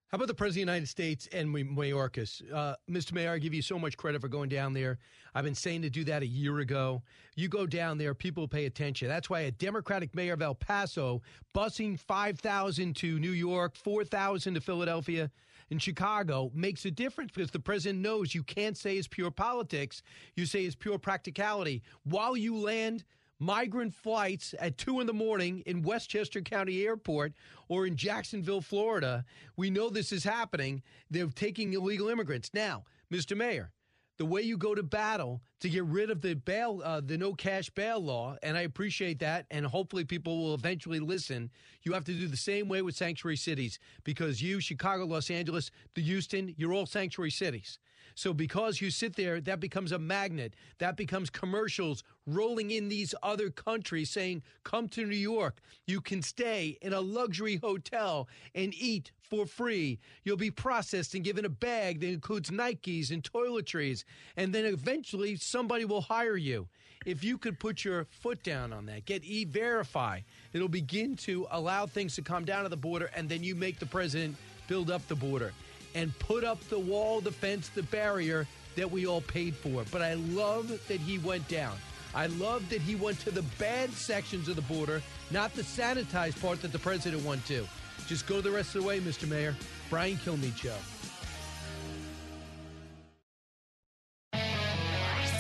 How about the President of the United States and Mayorkas? Uh, Mr. Mayor, I give you so much credit for going down there. I've been saying to do that a year ago. You go down there, people pay attention. That's why a Democratic mayor of El Paso busing 5,000 to New York, 4,000 to Philadelphia, and Chicago makes a difference because the president knows you can't say it's pure politics. You say it's pure practicality. While you land migrant flights at 2 in the morning in Westchester County Airport or in Jacksonville, Florida. We know this is happening. They're taking illegal immigrants. Now, Mr. Mayor, the way you go to battle to get rid of the bail, uh, the no cash bail law, and I appreciate that, and hopefully people will eventually listen. You have to do the same way with sanctuary cities because you, Chicago, Los Angeles, the Houston, you're all sanctuary cities. So because you sit there, that becomes a magnet. That becomes commercials rolling in these other countries saying, come to New York. You can stay in a luxury hotel and eat for free. You'll be processed and given a bag that includes Nikes and toiletries. And then eventually somebody will hire you. If you could put your foot down on that, get e verify, it'll begin to allow things to come down to the border, and then you make the president build up the border and put up the wall, the fence, the barrier that we all paid for. But I love that he went down. I love that he went to the bad sections of the border, not the sanitized part that the president went to. Just go the rest of the way, Mr. Mayor. Brian Kilmeade Show.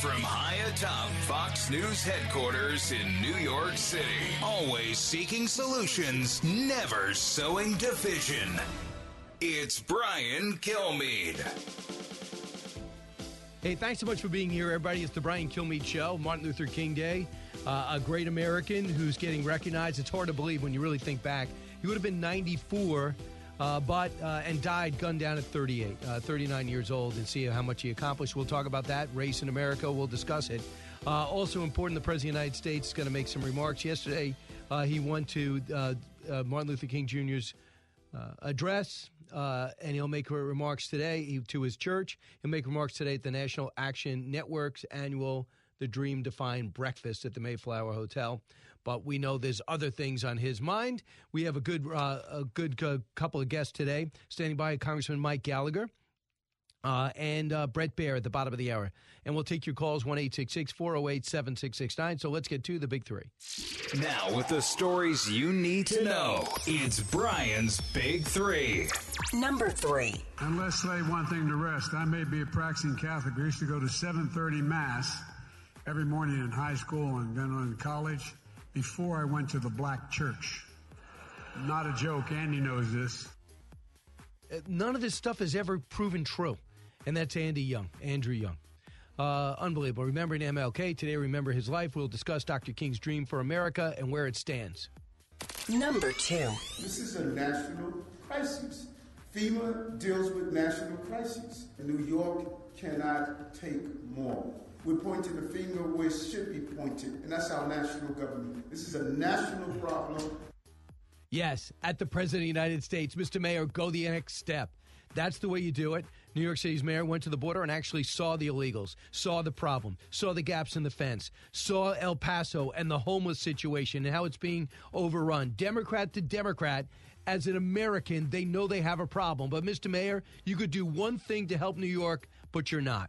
From high atop Fox News headquarters in New York City, always seeking solutions, never sowing division. It's Brian Kilmeade. Hey, thanks so much for being here, everybody. It's the Brian Kilmeade Show, Martin Luther King Day. Uh, a great American who's getting recognized. It's hard to believe when you really think back. He would have been 94, uh, but uh, and died gunned down at 38, uh, 39 years old, and see how much he accomplished. We'll talk about that. Race in America. We'll discuss it. Uh, also important, the President of the United States is going to make some remarks. Yesterday, uh, he went to Martin Luther King Jr.'s address uh, and he'll make remarks today to his church. He'll make remarks today at the National Action Network's annual The Dream Defined breakfast at the Mayflower Hotel. But we know there's other things on his mind. We have a good, uh, a good uh, couple of guests today. Standing by, Congressman Mike Gallagher. Uh, and uh, Bret Baier at the bottom of the hour. And we'll take your calls 1 408 7669. So let's get to the big three. Now, with the stories you need to know, it's Brian's Big Three. Number three. And let's lay one thing to rest. I may be a practicing Catholic. I used to go to 730 Mass every morning in high school and then in college before I went to the black church. Not a joke. Andy knows this. Uh, none of this stuff has ever proven true and that's Andy Young, Andrew Young. Uh, unbelievable. Remembering MLK today, remember his life. We'll discuss Dr. King's dream for America and where it stands. Number two. This is a national crisis. FEMA deals with national crises. New York cannot take more. We're pointing the finger where it should be pointed, and that's our national government. This is a national problem. Yes, at the President of the United States, Mr. Mayor, go the next step. That's the way you do it. New York City's mayor went to the border and actually saw the illegals, saw the problem, saw the gaps in the fence, saw El Paso and the homeless situation and how it's being overrun. Democrat to Democrat, as an American, they know they have a problem. But, Mr. Mayor, you could do one thing to help New York, but you're not.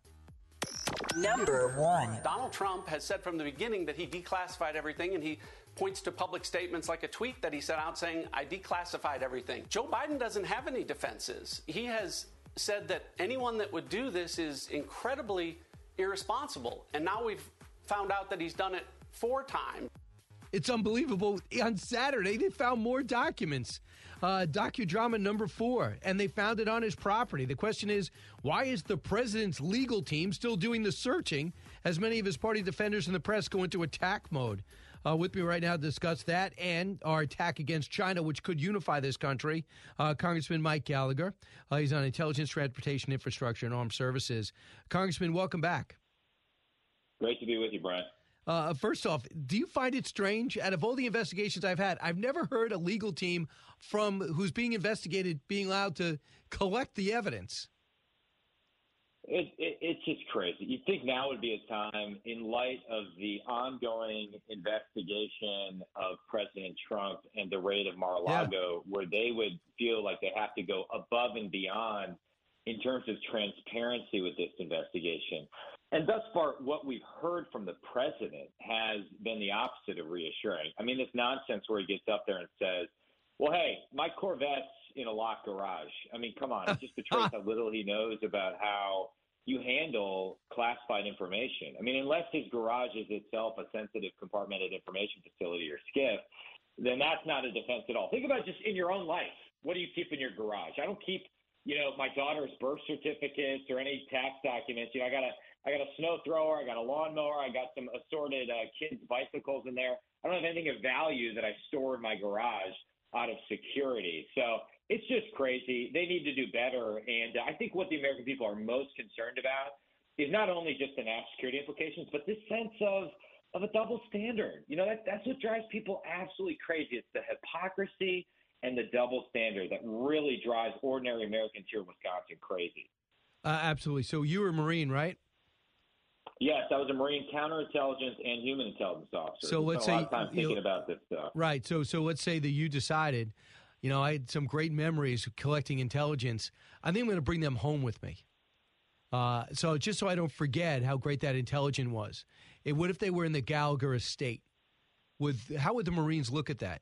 Number one. Donald Trump has said from the beginning that he declassified everything, and he points to public statements like a tweet that he sent out saying, I declassified everything. Joe Biden doesn't have any defenses. He has said that anyone that would do this is incredibly irresponsible. And now we've found out that he's done it four times. It's unbelievable. On Saturday, they found more documents. Uh, docudrama number four, and they found it on his property. The question is, why is the president's legal team still doing the searching as many of his party defenders in the press go into attack mode? Uh, with me right now to discuss that and our attack against China, which could unify this country. Uh, Congressman Mike Gallagher. Uh, he's on intelligence, transportation, infrastructure, and armed services. Congressman, welcome back. Great to be with you, Brian. Uh, first off, do you find it strange? Out of all the investigations I've had, I've never heard a legal team from who's being investigated being allowed to collect the evidence. It, it, it's just crazy. You'd think now would be a time, in light of the ongoing investigation of President Trump and the raid of Mar-a-Lago, where they would feel like they have to go above and beyond in terms of transparency with this investigation. And thus far, what we've heard from the president has been the opposite of reassuring. I mean, this nonsense where he gets up there and says, well, hey, my Corvette's in a locked garage. I mean, come on. It just betrays how little he knows about how you handle classified information. I mean, unless his garage is itself a sensitive compartmented information facility or SCIF, then that's not a defense at all. Think about just in your own life. What do you keep in your garage? I don't keep, you know, my daughter's birth certificates or any tax documents. You know, I got a I got a snow thrower, I got a lawnmower, I got some assorted uh, kids' bicycles in there. I don't have anything of value that I store in my garage out of security. So it's just crazy. They need to do better. And I think what the American people are most concerned about is not only just the national security implications, but this sense of of a double standard. You know, that, that's what drives people absolutely crazy. It's the hypocrisy and the double standard that really drives ordinary Americans here in Wisconsin crazy. Uh, absolutely. So you were a Marine, right? Yes, I was a Marine counterintelligence and human intelligence officer. So let's spent a say lot of time thinking about this stuff. Right. So so let's say that you decided, you know, I had some great memories collecting intelligence. I think I'm going to bring them home with me. Uh, so just so I don't forget how great that intelligence was. It, what if they were in the Gallagher estate? Would how would the Marines look at that?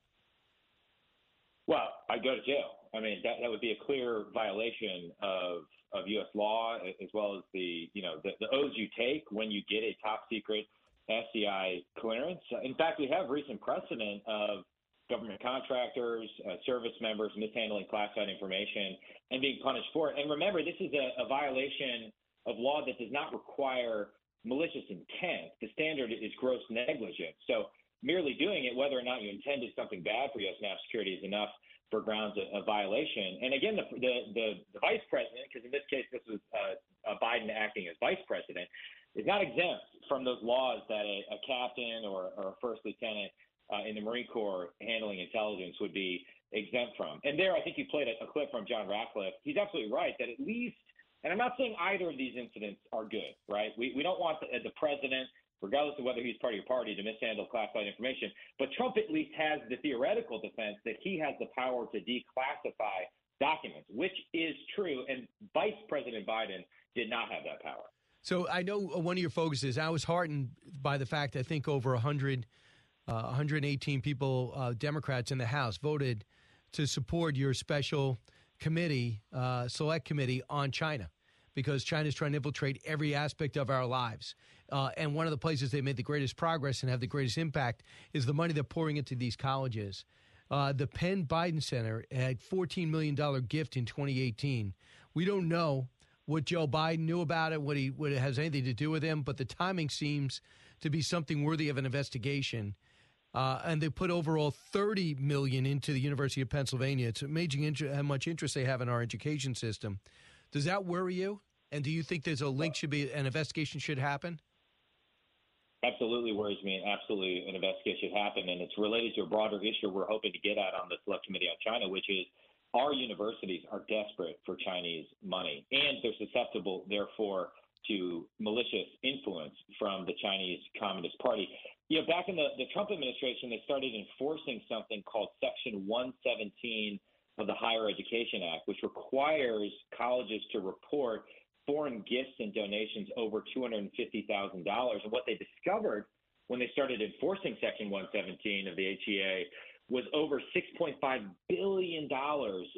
Well, I'd go to jail. I mean, that, that would be a clear violation of, of U.S. law, as well as the you know the, the oaths you take when you get a top secret SCI clearance. In fact, we have recent precedent of government contractors, uh, service members mishandling classified information and being punished for it. And remember, this is a, a violation of law that does not require malicious intent. The standard is gross negligence. So merely doing it, whether or not you intended something bad for U.S. national security, is enough for grounds of, of violation. And again, the, the, the, the vice president, because in this case this was uh, uh, Biden acting as vice president, is not exempt from those laws that a, a captain or, or a first lieutenant uh, in the Marine Corps handling intelligence would be exempt from. And there, I think you played a, a clip from John Ratcliffe. He's absolutely right that at least, and I'm not saying either of these incidents are good, right? We, we don't want the, the president, regardless of whether he's part of your party, to mishandle classified information. But Trump at least has the theoretical defense that he has the power to declassify documents, which is true. And Vice President Biden did not have that power. So I know one of your focuses. I was heartened by the fact I think over 100, uh, 118 people, uh, Democrats in the House, voted to support your special committee, uh, select committee on China, because China is trying to infiltrate every aspect of our lives. Uh, and one of the places they made the greatest progress and have the greatest impact is the money they're pouring into these colleges. Uh, the Penn Biden Center had $14 million gift in 2018. We don't know what Joe Biden knew about it, what he what it has anything to do with him, but the timing seems to be something worthy of an investigation. Uh, and they put overall 30 million into the University of Pennsylvania. It's amazing inter- how much interest they have in our education system. Does that worry you? And do you think there's a link should be an investigation should happen? absolutely worries me, absolutely an investigation should happen. And it's related to a broader issue we're hoping to get at on the Select Committee on China, which is our universities are desperate for Chinese money, and they're susceptible, therefore, to malicious influence from the Chinese Communist Party. You know, back in the, the Trump administration, they started enforcing something called Section 117 of the Higher Education Act, which requires colleges to report foreign gifts and donations over $250,000. And what they discovered when they started enforcing Section 117 of the HEA was over $6.5 billion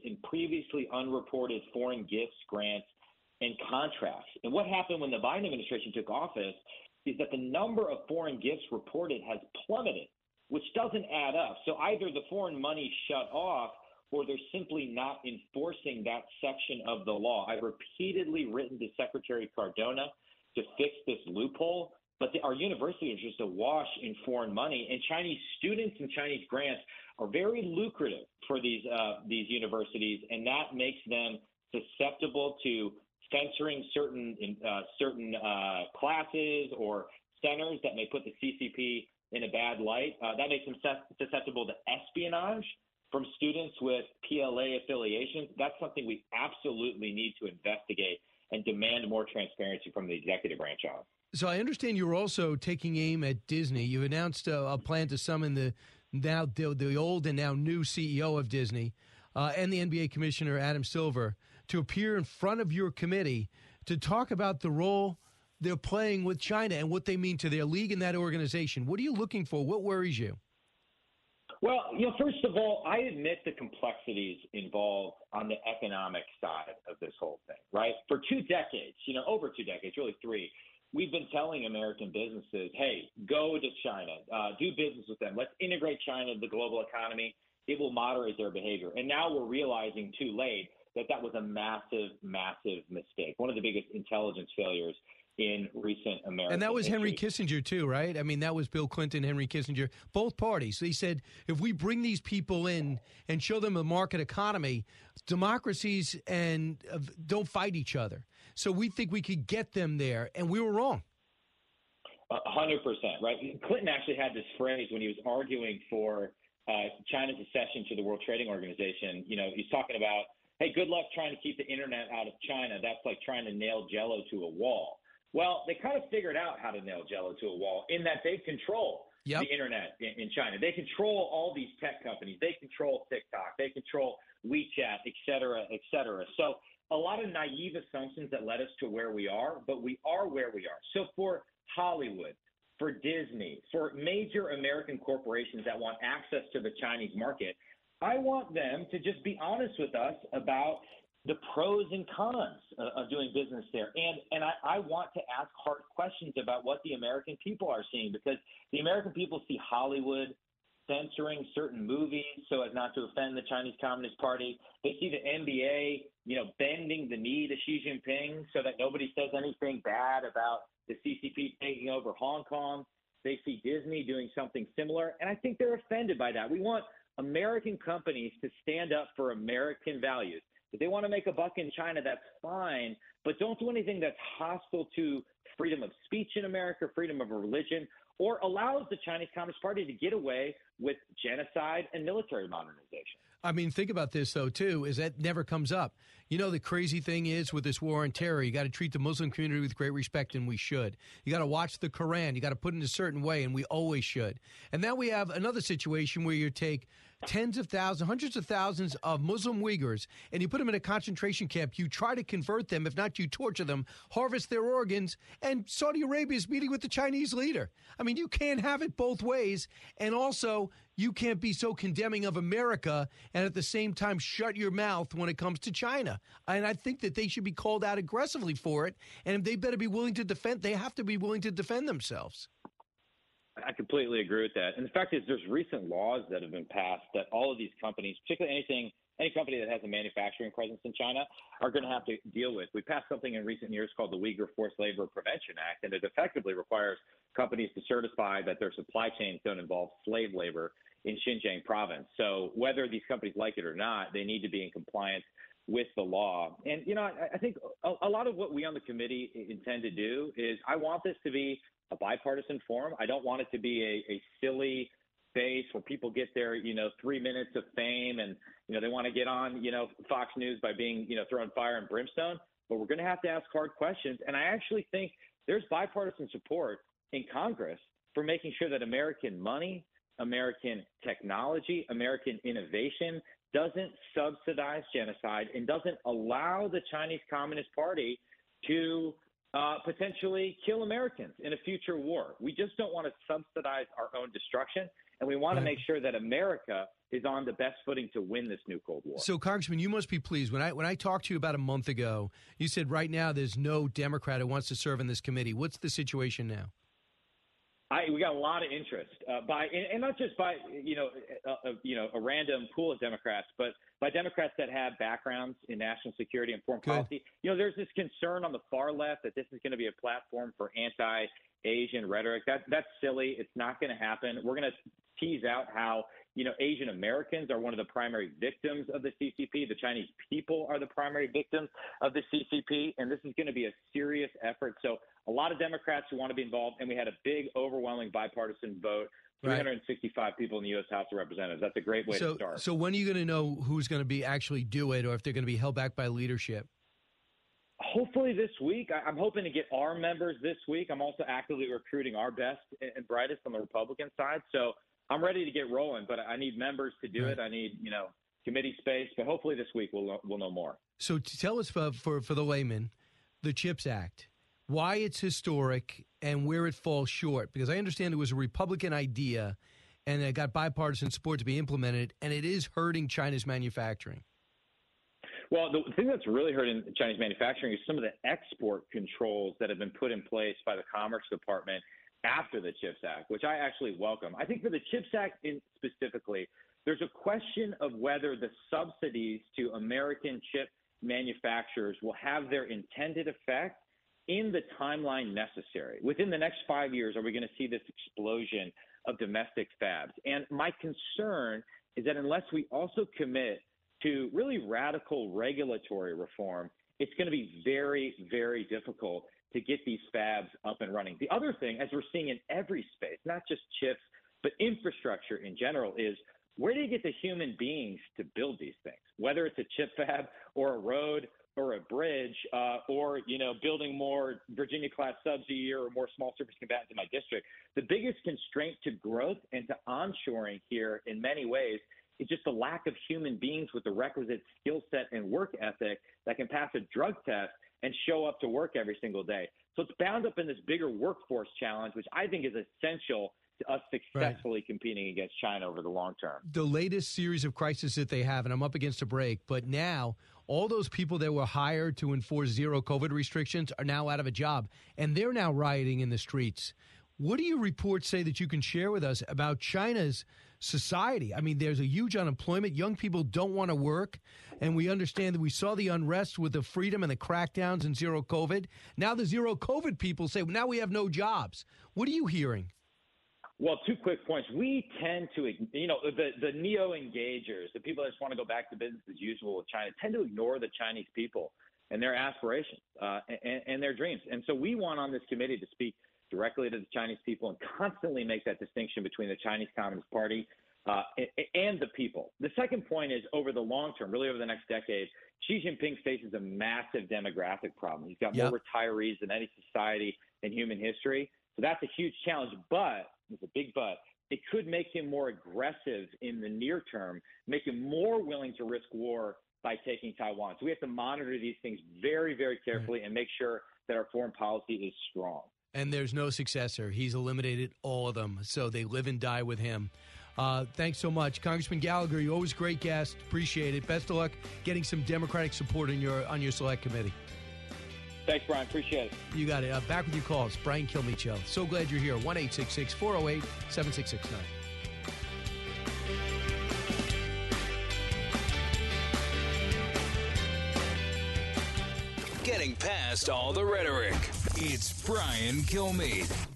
in previously unreported foreign gifts, grants, and contracts. And what happened when the Biden administration took office is that the number of foreign gifts reported has plummeted, which doesn't add up. So either the foreign money shut off or they're simply not enforcing that section of the law. I've repeatedly written to Secretary Cardona to fix this loophole, but the, our university is just awash in foreign money, and Chinese students and Chinese grants are very lucrative for these uh, these universities, and that makes them susceptible to censoring certain uh, certain uh, classes or centers that may put the CCP in a bad light. Uh, that makes them susceptible to espionage from students with PLA affiliations. That's something we absolutely need to investigate and demand more transparency from the executive branch on. So I understand you're also taking aim at Disney. You've announced a, a plan to summon the now the, the, old and now new CEO of Disney uh, and the NBA commissioner Adam Silver to appear in front of your committee to talk about the role they're playing with China and what they mean to their league and that organization. What are you looking for? What worries you? Well, you know, first of all, I admit the complexities involved on the economic side of this whole thing, right? For two decades, you know, over two decades, really three, we've been telling American businesses, hey, go to China, uh, do business with them. Let's integrate China into the global economy. It will moderate their behavior. And now we're realizing too late that that was a massive, massive mistake. One of the biggest intelligence failures in recent America. And that was history. Henry Kissinger too, right? I mean, that was Bill Clinton, Henry Kissinger, both parties. They said if we bring these people in and show them a market economy, democracies and uh, don't fight each other. So we think we could get them there, and we were wrong. A hundred percent, right? Clinton actually had this phrase when he was arguing for uh, China's accession to the World Trading Organization. You know, he's talking about, hey, good luck trying to keep the internet out of China. That's like trying to nail Jello to a wall. Well, they kind of figured out how to nail Jello to a wall in that they control yep. the internet in, in, China. They control all these tech companies. They control TikTok. They control WeChat, et cetera, et cetera. So a lot of naive assumptions that led us to where we are, but we are where we are. So for Hollywood, for Disney, for major American corporations that want access to the Chinese market, I want them to just be honest with us about the pros and cons uh, of doing business there. And and I, I want to ask hard questions about what the American people are seeing because the American people see Hollywood censoring certain movies so as not to offend the Chinese Communist Party. They see the NBA, you know, bending the knee to Xi Jinping so that nobody says anything bad about the CCP taking over Hong Kong. They see Disney doing something similar, and I think they're offended by that. We want American companies to stand up for American values. If they want to make a buck in China, that's fine, but don't do anything that's hostile to freedom of speech in America, freedom of religion, or allows the Chinese Communist Party to get away with genocide and military modernization. I mean, think about this though too. Is that never comes up? You know, the crazy thing is with this war on terror, you got to treat the Muslim community with great respect, and we should. You got to watch the Quran. You got to put it in a certain way, and we always should. And now we have another situation where you take tens of thousands, hundreds of thousands of Muslim Uyghurs, and you put them in a concentration camp. You try to convert them, if not, you torture them, harvest their organs, and Saudi Arabia is meeting with the Chinese leader. I mean, you can't have it both ways. And also, you can't be so condemning of America and at the same time shut your mouth when it comes to China. And I think that they should be called out aggressively for it. And they better be willing to defend, they have to be willing to defend themselves. I completely agree with that. And the fact is, there's recent laws that have been passed that all of these companies, particularly anything, any company that has a manufacturing presence in China, are going to have to deal with. We passed something in recent years called the Uyghur Forced Labor Prevention Act, and it effectively requires companies to certify that their supply chains don't involve slave labor in Xinjiang province. So whether these companies like it or not, they need to be in compliance with the law. And you know, I, I think a, a lot of what we on the committee intend to do is I want this to be a bipartisan forum. I don't want it to be a, a silly space where people get their, you know, three minutes of fame and, you know, they want to get on, you know, Fox News by being, you know, throwing fire and brimstone. But we're going to have to ask hard questions. And I actually think there's bipartisan support in Congress for making sure that American money, American technology, American innovation doesn't subsidize genocide and doesn't allow the Chinese Communist Party to uh, potentially kill Americans in a future war. We just don't want to subsidize our own destruction, and we want right. to make sure that America is on the best footing to win this new Cold War. So, Congressman, you must be pleased. When I when I talked to you about a month ago, you said right now there's no Democrat who wants to serve in this committee. What's the situation now? I, we got a lot of interest uh, by, and, and, not just by you know, a, uh, a, uh, you know, a random pool of Democrats, but by Democrats that have backgrounds in national security and foreign Good. policy. You know, there's this concern on the far left that this is going to be a platform for anti-Asian rhetoric. That that's silly. It's not going to happen. We're going to tease out how you know Asian Americans are one of the primary victims of the CCP. The Chinese people are the primary victims of the CCP, and this is going to be a serious effort. So a lot of Democrats who want to be involved, and we had a big, overwhelming bipartisan vote. 365 right. people in the U.S. House of Representatives. That's a great way so, to start. So, when are you going to know who's going to be actually do it, or if they're going to be held back by leadership? Hopefully this week. I'm hoping to get our members this week. I'm also actively recruiting our best and brightest on the Republican side. So I'm ready to get rolling, but I need members to do it. I need, you know, committee space. But hopefully this week we'll know, we'll know more. So to tell us for, for, for the layman, the CHIPS Act, why it's historic and where it falls short. Because I understand it was a Republican idea and it got bipartisan support to be implemented, and it is hurting China's manufacturing. Well, the thing that's really hurting Chinese manufacturing is some of the export controls that have been put in place by the Commerce Department after the CHIPS Act, which I actually welcome. I think for the CHIPS Act in specifically, there's a question of whether the subsidies to American chip manufacturers will have their intended effect in the timeline necessary. Within the next five years, are we going to see this explosion of domestic fabs? And my concern is that unless we also commit to really radical regulatory reform, it's going to be very, very difficult to get these fabs up and running. The other thing, as we're seeing in every space, not just chips, but infrastructure in general, is where do you get the human beings to build these things? Whether it's a chip fab or a road or a bridge, uh, or you know, building more Virginia class subs a year or more small surface combatants in my district. The biggest constraint to growth and to onshoring here, in many ways, is just the lack of human beings with the requisite skill set and work ethic that can pass a drug test and show up to work every single day. So it's bound up in this bigger workforce challenge, which I think is essential to us successfully right. competing against China over the long term. The latest series of crises that they have, and I'm up against a break, but now all those people that were hired to enforce zero COVID restrictions are now out of a job, and they're now rioting in the streets. What do your reports say that you can share with us about China's society? I mean, there's a huge unemployment. Young people don't want to work. And we understand that we saw the unrest with the freedom and the crackdowns and zero COVID. Now the zero COVID people say, now we have no jobs. What are you hearing? Well, two quick points. We tend to, you know, the, the neo engagers, the people that just want to go back to business as usual with China, tend to ignore the Chinese people and their aspirations uh, and, and their dreams. And so we want on this committee to speak directly to the Chinese people and constantly make that distinction between the Chinese Communist Party uh, and the people. The second point is over the long term, really over the next decade, Xi Jinping faces a massive demographic problem. He's got yep. more retirees than any society in human history. So that's a huge challenge. But it's a big but. It could make him more aggressive in the near term, make him more willing to risk war by taking Taiwan. So we have to monitor these things very, very carefully and make sure that our foreign policy is strong. And there's no successor. He's eliminated all of them. So they live and die with him. Uh, thanks so much, Congressman Gallagher. You're always great guest. Appreciate it. Best of luck getting some Democratic support in your on your select committee. Thanks, Brian. Appreciate it. You got it. Uh, back with your calls. Brian Kilmeade Show. So glad you're here. 1 408 7669. Getting past all the rhetoric, it's Brian Kilmeade.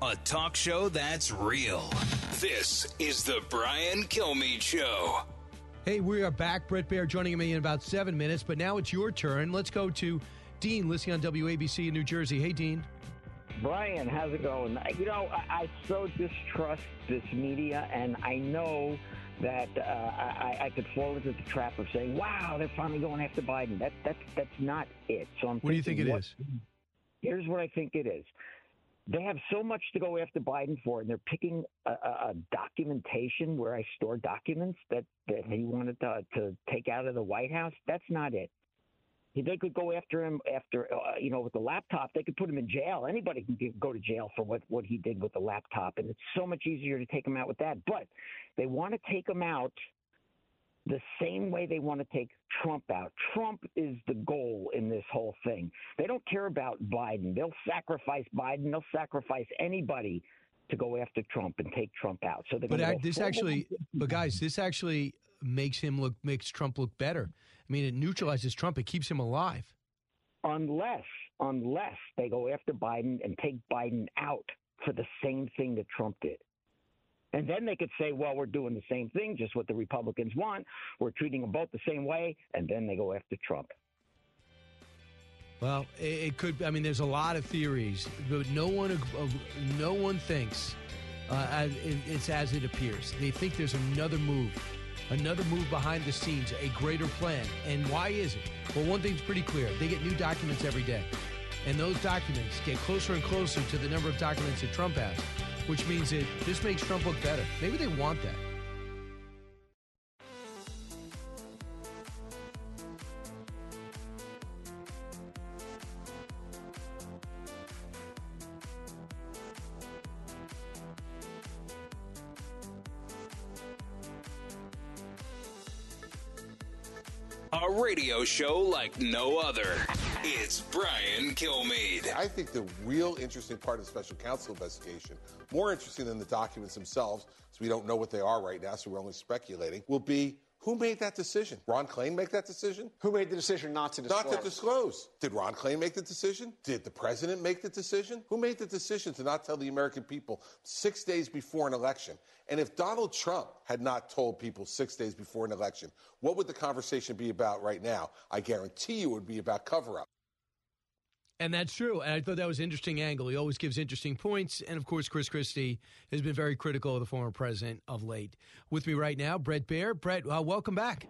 A talk show that's real. This is the Brian Kilmeade Show. Hey, we are back. Bret Baier joining me in about seven minutes, but now it's your turn. Let's go to Dean, listening on WABC in New Jersey. Hey, Dean. Brian, how's it going? You know, I, I so distrust this media, and I know that uh, I, I, could fall into the trap of saying, "Wow, they're finally going after Biden." That that's that's not it. So I'm. What do you think it what, is? Here's what I think it is they have so much to go after Biden for, and they're picking a, a, documentation where I store documents that, that he wanted to, to take out of the White House. That's not it. They could go after him after, uh, you know, with the laptop. They could put him in jail. Anybody can go to jail for what, what he did with the laptop. And it's so much easier to take him out with that. But they want to take him out the same way they want to take Trump out. Trump is the goal in this whole thing. They don't care about Biden. They'll sacrifice Biden. They'll sacrifice anybody to go after Trump and take Trump out. So they but I, this actually, but guys, this actually makes him look makes Trump look better. I mean, it neutralizes Trump. It keeps him alive. Unless, unless they go after Biden and take Biden out for the same thing that Trump did. And then they could say, well, we're doing the same thing, just what the Republicans want. We're treating them both the same way. And then they go after Trump. Well, it could. I mean, there's a lot of theories, but no one, uh, no one thinks uh, it's as it appears. They think there's another move Another move behind the scenes, a greater plan. And why is it? Well, one thing's pretty clear they get new documents every day. And those documents get closer and closer to the number of documents that Trump has, which means that this makes Trump look better. Maybe they want that. Radio show like no other. It's Brian Kilmeade. I think the real interesting part of the special counsel investigation, more interesting than the documents themselves, so we don't know what they are right now, so we're only speculating, will be who made that decision? Ron Klain make that decision? Who made the decision not to disclose? Not to disclose. Did Ron Klain make the decision? Did the president make the decision? Who made the decision to not tell the American people six days before an election? And if Donald Trump had not told people six days before an election, what would the conversation be about right now? I guarantee you it would be about cover up. And that's true. And I thought that was an interesting angle. He always gives interesting points. And of course, Chris Christie has been very critical of the former president of late. With me right now, Bret Baier. Bret, uh, welcome back.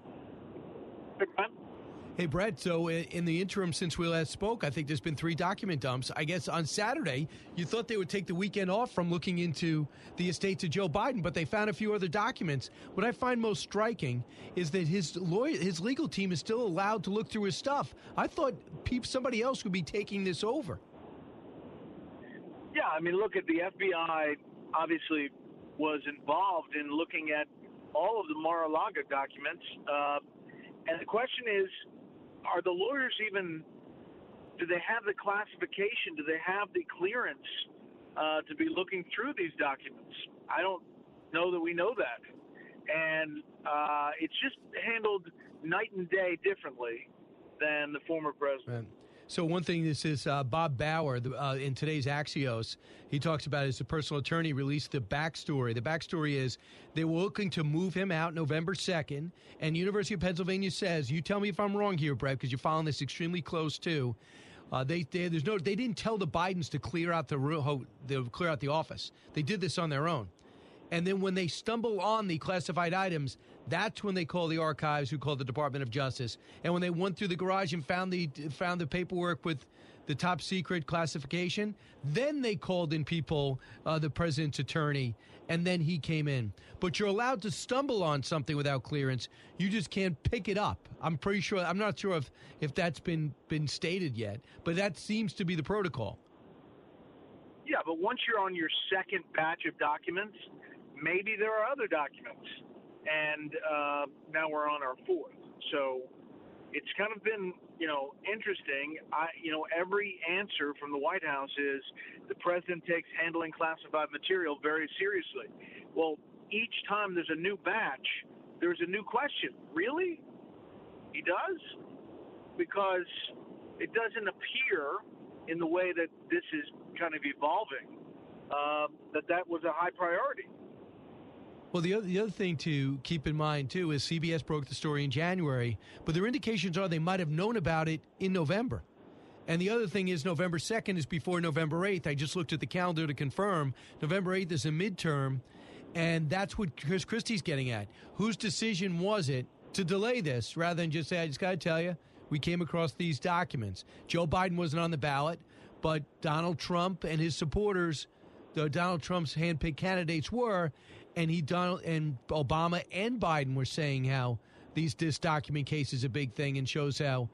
Hey, Bret, So, in the interim since we last spoke, I think there's been three document dumps. I guess on Saturday, you thought they would take the weekend off from looking into the estates of Joe Biden, but they found a few other documents. What I find most striking is that his lawyer, his legal team is still allowed to look through his stuff. I thought somebody else would be taking this over. Yeah, I mean, look at the FBI. Obviously, was involved in looking at all of the Mar-a-Lago documents, uh, and the question is are the lawyers even do they have the classification? Do they have the clearance uh, to be looking through these documents? I don't know that we know that. And uh, it's just handled night and day differently than the former president so one thing this is uh, Bob Bauer uh, in today's Axios. He talks about as the personal attorney released the backstory. The backstory is they were looking to move him out November second, and University of Pennsylvania says, "You tell me if I'm wrong here, Bret, because you're following this extremely close too." Uh, they, they there's no they didn't tell the Bidens to clear out the, the clear out the office. They did this on their own. And then when they stumble on the classified items, that's when they call the archives, who call the Department of Justice. And when they went through the garage and found the found the paperwork with the top secret classification, then they called in people, uh, the president's attorney, and then he came in. But you're allowed to stumble on something without clearance. You just can't pick it up. I'm pretty sure. I'm not sure if if that's been been stated yet, but that seems to be the protocol. Yeah, but once you're on your second batch of documents, maybe there are other documents and uh, now we're on our fourth. So it's kind of been, you know, interesting. I, you know, every answer from the White House is the president takes handling classified material very seriously. Well, each time there's a new batch, there's a new question. Really? He does? Because it doesn't appear in the way that this is kind of evolving uh, that that was a high priority. Well, the other, the other thing to keep in mind, too, is CBS broke the story in January, but their indications are they might have known about it in November. And the other thing is, November 2nd is before November 8th. I just looked at the calendar to confirm. November 8th is a midterm, and that's what Chris Christie's getting at. Whose decision was it to delay this rather than just say, I just got to tell you, we came across these documents? Joe Biden wasn't on the ballot, but Donald Trump and his supporters, Donald Trump's handpicked candidates were, and he Donald and Obama and Biden were saying how these this document case is a big thing and shows how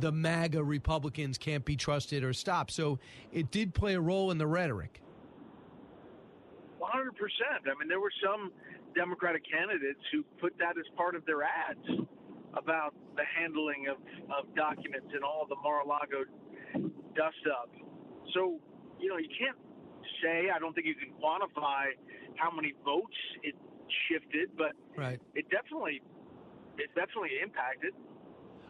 the MAGA Republicans can't be trusted or stopped. So it did play a role in the rhetoric. 100%. I mean, there were some Democratic candidates who put that as part of their ads about the handling of, of documents and all the Mar-a-Lago dust up. So, you know, you can't say, I don't think you can quantify how many votes it shifted, but right. it definitely it definitely impacted.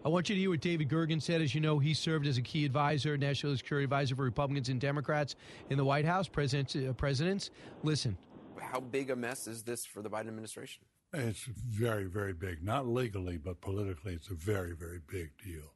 I want you to hear what David Gergen said. As you know, he served as a key advisor, national security advisor for Republicans and Democrats in the White House, presidents. Uh, presidents. Listen. How big a mess is this for the Biden administration? It's very, very big. Not legally, but politically, it's a very, very big deal.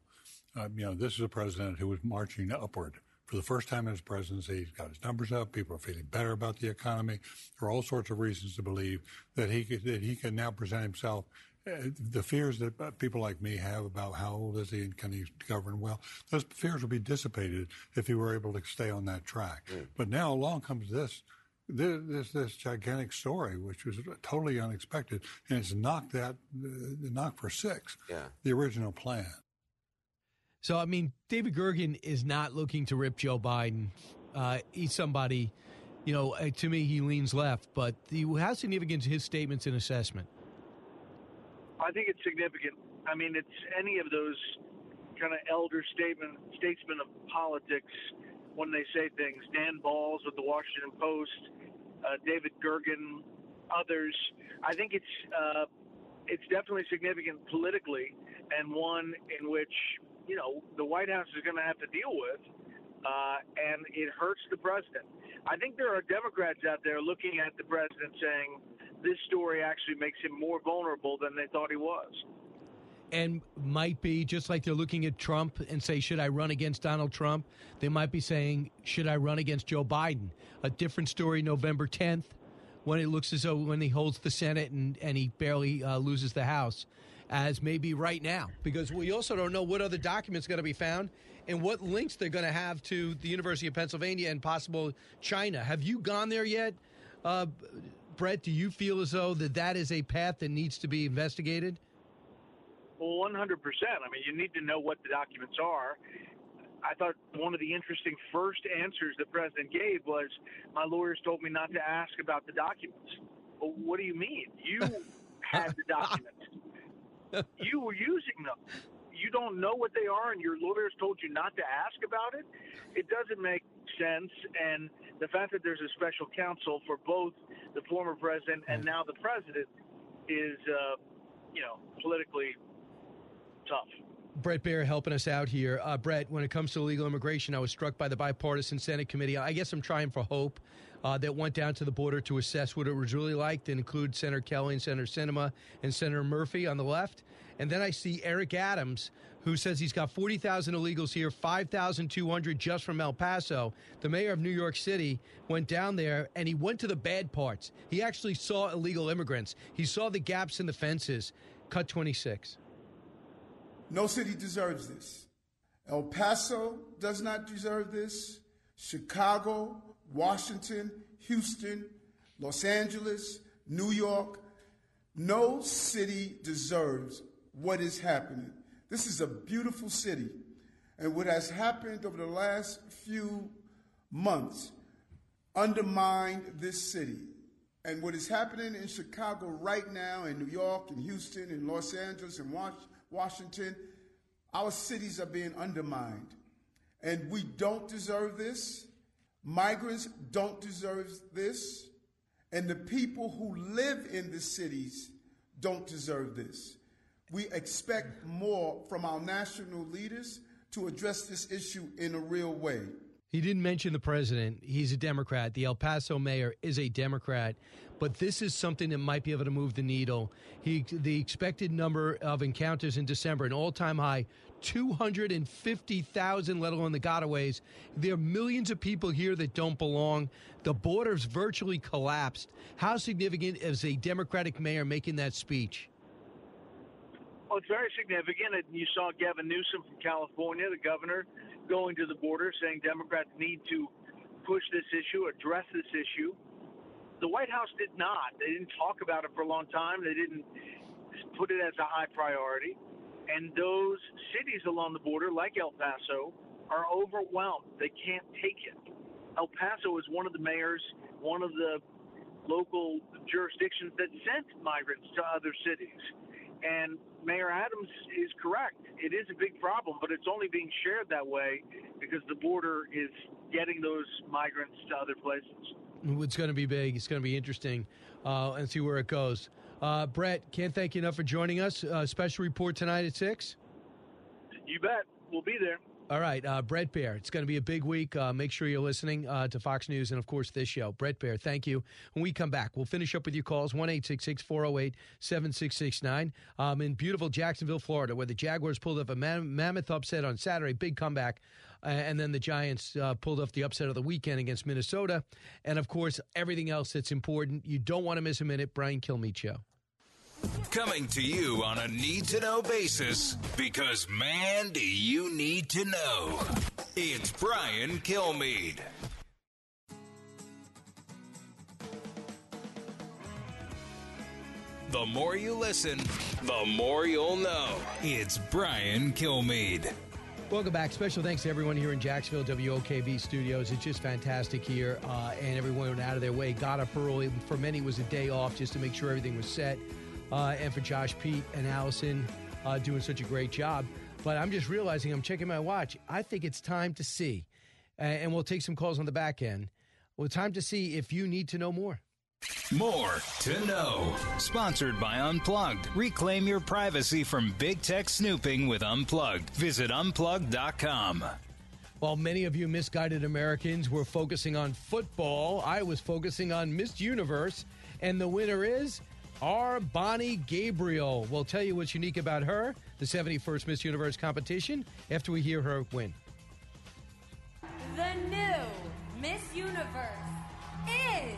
Um, you know, this is a president who was marching upward for the first time in his presidency. He's got his numbers up. People are feeling better about the economy. There are all sorts of reasons to believe that he could, that he can now present himself uh, the fears that uh, people like me have about how old is he and can he govern well, those fears would be dissipated if he were able to stay on that track. Mm. But now along comes this. This, this this gigantic story, which was totally unexpected, and it's knocked that uh, knocked for six. Yeah. The original plan. So, I mean, David Gergen is not looking to rip Joe Biden. Uh, he's somebody, you know, uh, to me, he leans left, but the, how significant is his statements and assessment? I think it's significant. I mean, it's any of those kind of elder statement statesmen of politics when they say things. Dan Balz with the Washington Post, uh, David Gergen, others. I think it's uh, it's definitely significant politically, and one in which you know the White House is going to have to deal with, uh, and it hurts the president. I think there are Democrats out there looking at the president saying this story actually makes him more vulnerable than they thought he was. And might be just like they're looking at Trump and say, should I run against Donald Trump? They might be saying, should I run against Joe Biden? A different story November 10th when it looks as though when he holds the Senate and, and he barely uh, loses the House, as maybe right now, because we also don't know what other documents going to be found and what links they're going to have to the University of Pennsylvania and possible China. Have you gone there yet, uh, Bret? Do you feel as though that that is a path that needs to be investigated? Well, 100%. I mean, you need to know what the documents are. I thought one of the interesting first answers the president gave was, "My lawyers told me not to ask about the documents." Well, what do you mean? You had the documents. You were using them. You don't know what they are, and your lawyers told you not to ask about it. It doesn't make sense. And the fact that there's a special counsel for both the former president and now the president is, uh, you know, politically tough. Bret Baier helping us out here. Uh, Bret, when it comes to illegal immigration, I was struck by the bipartisan Senate committee. I guess I'm trying for hope uh, that went down to the border to assess what it was really like to include Senator Kelly and Senator Sinema and Senator Murphy on the left. And then I see Eric Adams, who says he's got 40,000 illegals here, 5,200 just from El Paso. The mayor of New York City went down there and he went to the bad parts. He actually saw illegal immigrants, he saw the gaps in the fences. Cut 26. No city deserves this. El Paso does not deserve this. Chicago, Washington, Houston, Los Angeles, New York. No city deserves what is happening. This is a beautiful city. And what has happened over the last few months undermined this city. And what is happening in Chicago right now, in New York, in Houston, in Los Angeles, in Washington, our cities are being undermined. And we don't deserve this. Migrants don't deserve this. And the people who live in the cities don't deserve this. We expect more from our national leaders to address this issue in a real way. He didn't mention the president. He's a Democrat. The El Paso mayor is a Democrat. But this is something that might be able to move the needle. He, the expected number of encounters in December, an all time high, 250,000, let alone the gotaways. There are millions of people here that don't belong. The border's virtually collapsed. How significant is a Democratic mayor making that speech? Well, it's very significant. You saw Gavin Newsom from California, the governor, going to the border saying Democrats need to push this issue, address this issue. The White House did not. They didn't talk about it for a long time. They didn't put it as a high priority. And those cities along the border, like El Paso, are overwhelmed. They can't take it. El Paso is one of the mayors, one of the local jurisdictions that sent migrants to other cities. And Mayor Adams is correct. It is a big problem, but it's only being shared that way because the border is getting those migrants to other places. It's going to be big. It's going to be interesting uh, and see where it goes. Uh, Bret, can't thank you enough for joining us. Uh, special report tonight at 6? You bet. We'll be there. All right, uh, Bret Baier. It's going to be a big week. Uh, make sure you're listening uh, to Fox News and, of course, this show. Bret Baier, thank you. When we come back, we'll finish up with your calls 1 408 7669 um, in beautiful Jacksonville, Florida, where the Jaguars pulled off a mam- mammoth upset on Saturday, big comeback. And then the Giants uh, pulled off the upset of the weekend against Minnesota. And, of course, everything else that's important. You don't want to miss a minute. Brian Kilmeade Show. Coming to you on a need to know basis because, man, do you need to know. It's Brian Kilmeade. The more you listen, the more you'll know. It's Brian Kilmeade. Welcome back. Special thanks to everyone here in Jacksonville, WOKV studios. It's just fantastic here, uh, and everyone went out of their way, got up early. For many, it was a day off just to make sure everything was set. Uh, and for Josh, Pete, and Allison uh, doing such a great job. But I'm just realizing, I'm checking my watch. I think it's time to see, uh, and we'll take some calls on the back end. Well, time to see if you need to know more. More to know. Sponsored by Unplugged. Reclaim your privacy from big tech snooping with Unplugged. Visit unplugged.com. While many of you misguided Americans were focusing on football, I was focusing on Miss Universe, and the winner is R'Bonney Gabriel. We'll tell you what's unique about her, the 71st Miss Universe competition, after we hear her win. The new Miss Universe is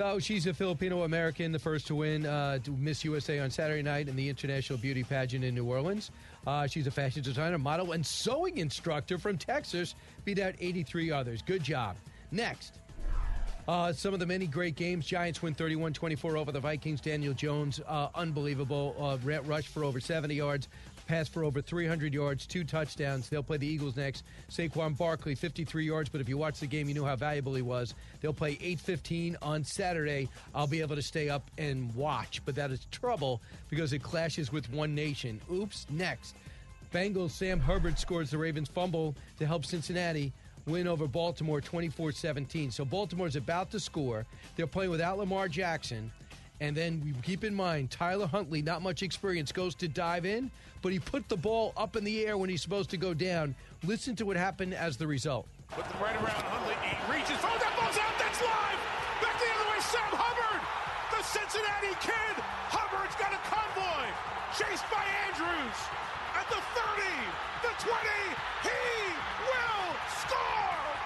So she's a Filipino American, the first to win uh, Miss USA on Saturday night in the International Beauty Pageant in New Orleans. Uh, she's a fashion designer, model, and sewing instructor from Texas. Beat out 83 others. Good job. Next. Uh, some of the many great games. Giants win 31 24 over the Vikings. Daniel Jones, uh, unbelievable. Uh, rush for over 70 yards, pass for over 300 yards, two touchdowns. They'll play the Eagles next. Saquon Barkley, 53 yards, but if you watch the game, you know how valuable he was. They'll play 8:15 on Saturday. I'll be able to stay up and watch, but that is trouble because it clashes with One Nation. Oops. Next. Bengals Sam Hubbard scores the Ravens fumble to help Cincinnati win over Baltimore 24 17. So Baltimore's about to score. They're playing without Lamar Jackson. And then we keep in mind, Tyler Huntley, not much experience, goes to dive in, but he put the ball up in the air when he's supposed to go down. Listen to what happened as the result. Put them right around Huntley. He reaches. Oh, that ball's out. That's live. Back the other way. Sam Hubbard, the Cincinnati kid. Hubbard's got a convoy. Chased by Andrews. At the 30, the 20. He will score.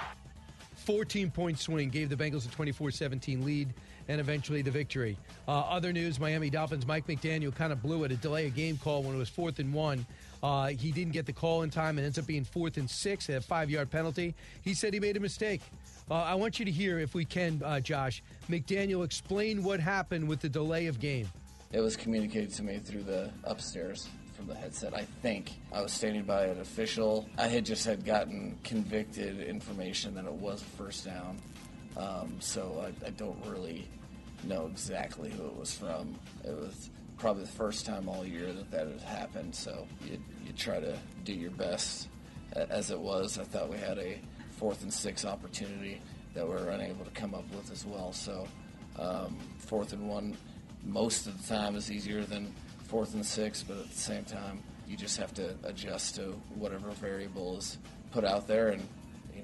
14 point swing gave the Bengals a 24 17 lead and eventually the victory. Uh, other news Miami Dolphins, Mike McDaniel kind of blew it, a delay a game call when it was fourth and one. Uh, he didn't get the call in time and ends up being fourth and six, a five yard penalty. He said he made a mistake. Uh, I want you to hear, if we can, uh, Josh, McDaniel explain what happened with the delay of game. It was communicated to me through the upstairs from the headset. I think I was standing by an official. I had just had gotten convicted information that it was a first down, um, so I, I don't really know exactly who it was from. It was probably the first time all year that that had happened. So you you try to do your best. As it was, I thought we had a fourth and six opportunity that we were unable to come up with as well. So um, fourth and one most of the time is easier than fourth and six, but at the same time, you just have to adjust to whatever variable is put out there. And,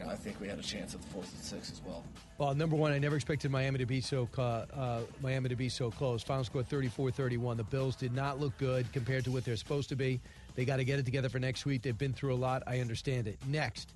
I think we had a chance at the fourth and six as well. Well, number one, I never expected Miami to be so uh, Miami to be so close. Final score 34-31. The Bills did not look good compared to what they're supposed to be. They got to get it together for next week. They've been through a lot. I understand it. Next.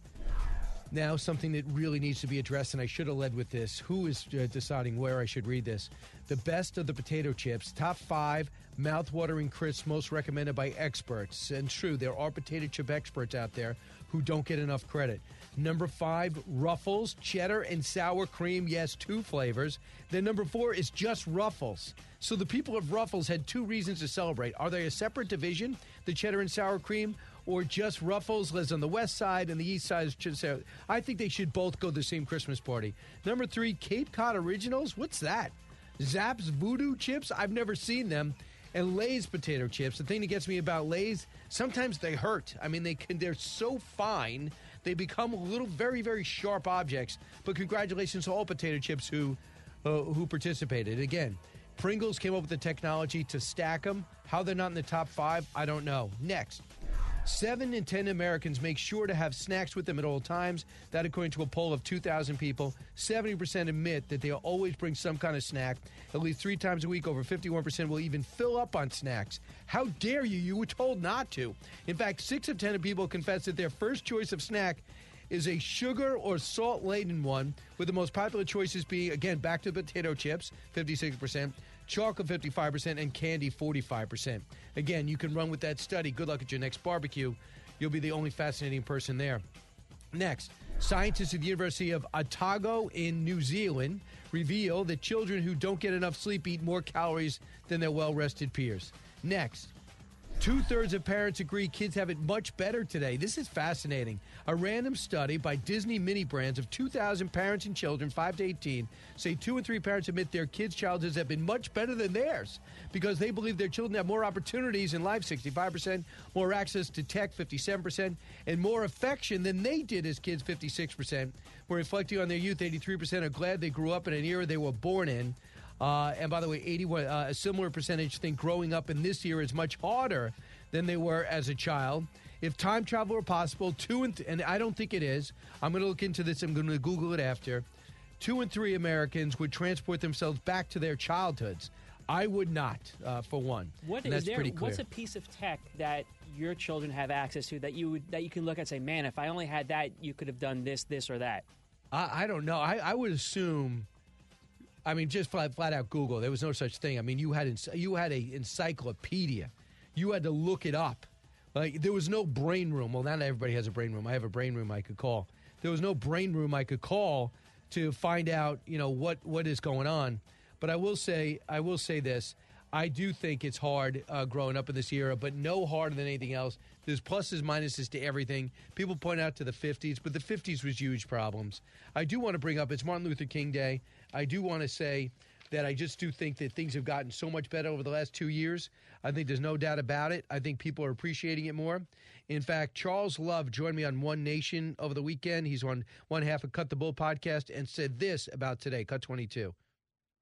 Now, something that really needs to be addressed, and I should have led with this. Who is uh, deciding where I should read this? The best of the potato chips, top five mouth-watering crisps most recommended by experts. And true, there are potato chip experts out there who don't get enough credit. Number five, Ruffles, cheddar and sour cream. Yes, two flavors. Then number four is just Ruffles. So the people of Ruffles had two reasons to celebrate. Are they a separate division, the cheddar and sour cream, or just Ruffles lives on the west side and the east side is just I think they should both go to the same Christmas party. Number three, Cape Cod Originals. What's that? Zapp's Voodoo Chips. I've never seen them. And Lay's potato chips. The thing that gets me about Lay's, sometimes they hurt. I mean, they can. They're so fine, they become little, very, very sharp objects. But congratulations to all potato chips who, uh, who participated. Again, Pringles came up with the technology to stack them. How they're not in the top five, I don't know. Next, Seven in 10 Americans make sure to have snacks with them at all times. That, according to a poll of 2,000 people, 70% admit that they'll always bring some kind of snack. At least three times a week, over 51% will even fill up on snacks. How dare you? You were told not to. In fact, six of 10 people confess that their first choice of snack is a sugar or salt laden one, with the most popular choices being, again, back to potato chips, 56%, chocolate 55%, and candy 45%. Again, you can run with that study. Good luck at your next barbecue. You'll be the only fascinating person there. Next, scientists at the University of Otago in New Zealand reveal that children who don't get enough sleep eat more calories than their well rested peers. Next, Two thirds of parents agree kids have it much better today. This is fascinating. A random study by Disney Mini Brands of 2,000 parents and children, 5 to 18, say two and three parents admit their kids' childhoods have been much better than theirs because they believe their children have more opportunities in life, 65%, more access to tech, 57%, and more affection than they did as kids, 56%. We're reflecting on their youth, 83% are glad they grew up in an era they were born in. Uh, and by the way, 81, uh, a similar percentage think growing up in this year is much harder than they were as a child. If time travel were possible, two and th- and I don't think it is. I'm going to look into this. I'm going to Google it after. Two and three Americans would transport themselves back to their childhoods. I would not, uh, for one. What is that's there? What's a piece of tech that your children have access to that you would that you can look at and say, man, if I only had that, you could have done this, this, or that. I, I don't know. I, I would assume. I mean, just flat, flat out Google. There was no such thing. I mean, you had you had a encyclopedia. You had to look it up. Like there was no brain room. Well, not everybody has a brain room. I have a brain room I could call. There was no brain room I could call to find out, you know, what what is going on. But I will say, I will say this. I do think it's hard uh, growing up in this era, but no harder than anything else. There's pluses, minuses to everything. People point out to the 50s, but the 50s was huge problems. I do want to bring up it's Martin Luther King Day. I do want to say that I just do think that things have gotten so much better over the last two years. I think there's no doubt about it. I think people are appreciating it more. In fact, Charles Love joined me on One Nation over the weekend. He's on one half of Cut the Bull podcast and said this about today, Cut 22.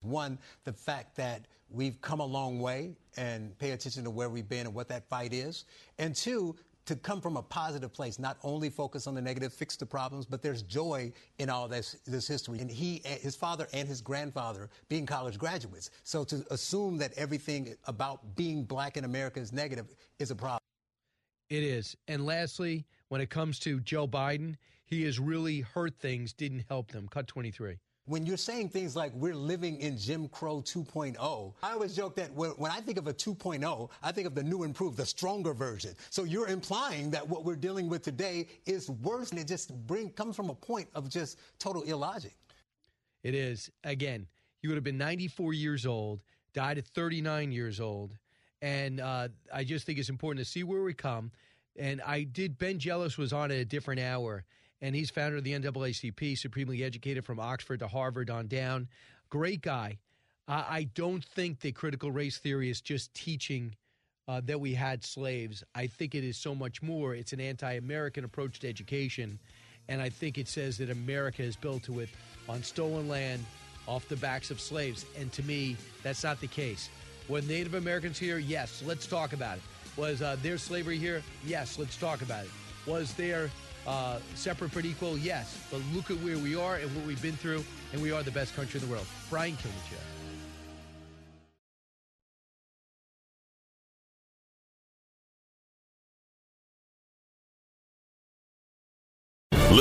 One, the fact that we've come a long way and pay attention to where we've been and what that fight is. And two, to come from a positive place, not only focus on the negative, fix the problems, but there's joy in all this this history. And he, eh, his father, and his grandfather being college graduates. So to assume that everything about being black in America is negative is a problem. It is. And lastly, when it comes to Joe Biden, he has really hurt things, didn't help them. Cut 23. When you're saying things like we're living in Jim Crow 2.0, I always joke that when, I think of a 2.0, I think of the new improved, the stronger version. So you're implying that what we're dealing with today is worse, and it just bring comes from a point of just total illogic. It is. Again, you would have been 94 years old, died at 39 years old. And uh, I just think it's important to see where we come. And I did, Ben Jealous was on at a different hour, and he's founder of the NAACP, supremely educated from Oxford to Harvard on down. Great guy. Uh, I don't think that critical race theory is just teaching uh, that we had slaves. I think it is so much more. It's an anti American approach to education. And I think it says that America is built to it on stolen land off the backs of slaves. And to me, that's not the case. Were Native Americans here? Yes, let's talk about it. Was uh, there slavery here? Yes, let's talk about it. Was there uh, separate but equal? Yes. But look at where we are and what we've been through, and we are the best country in the world. Brian Kilmeade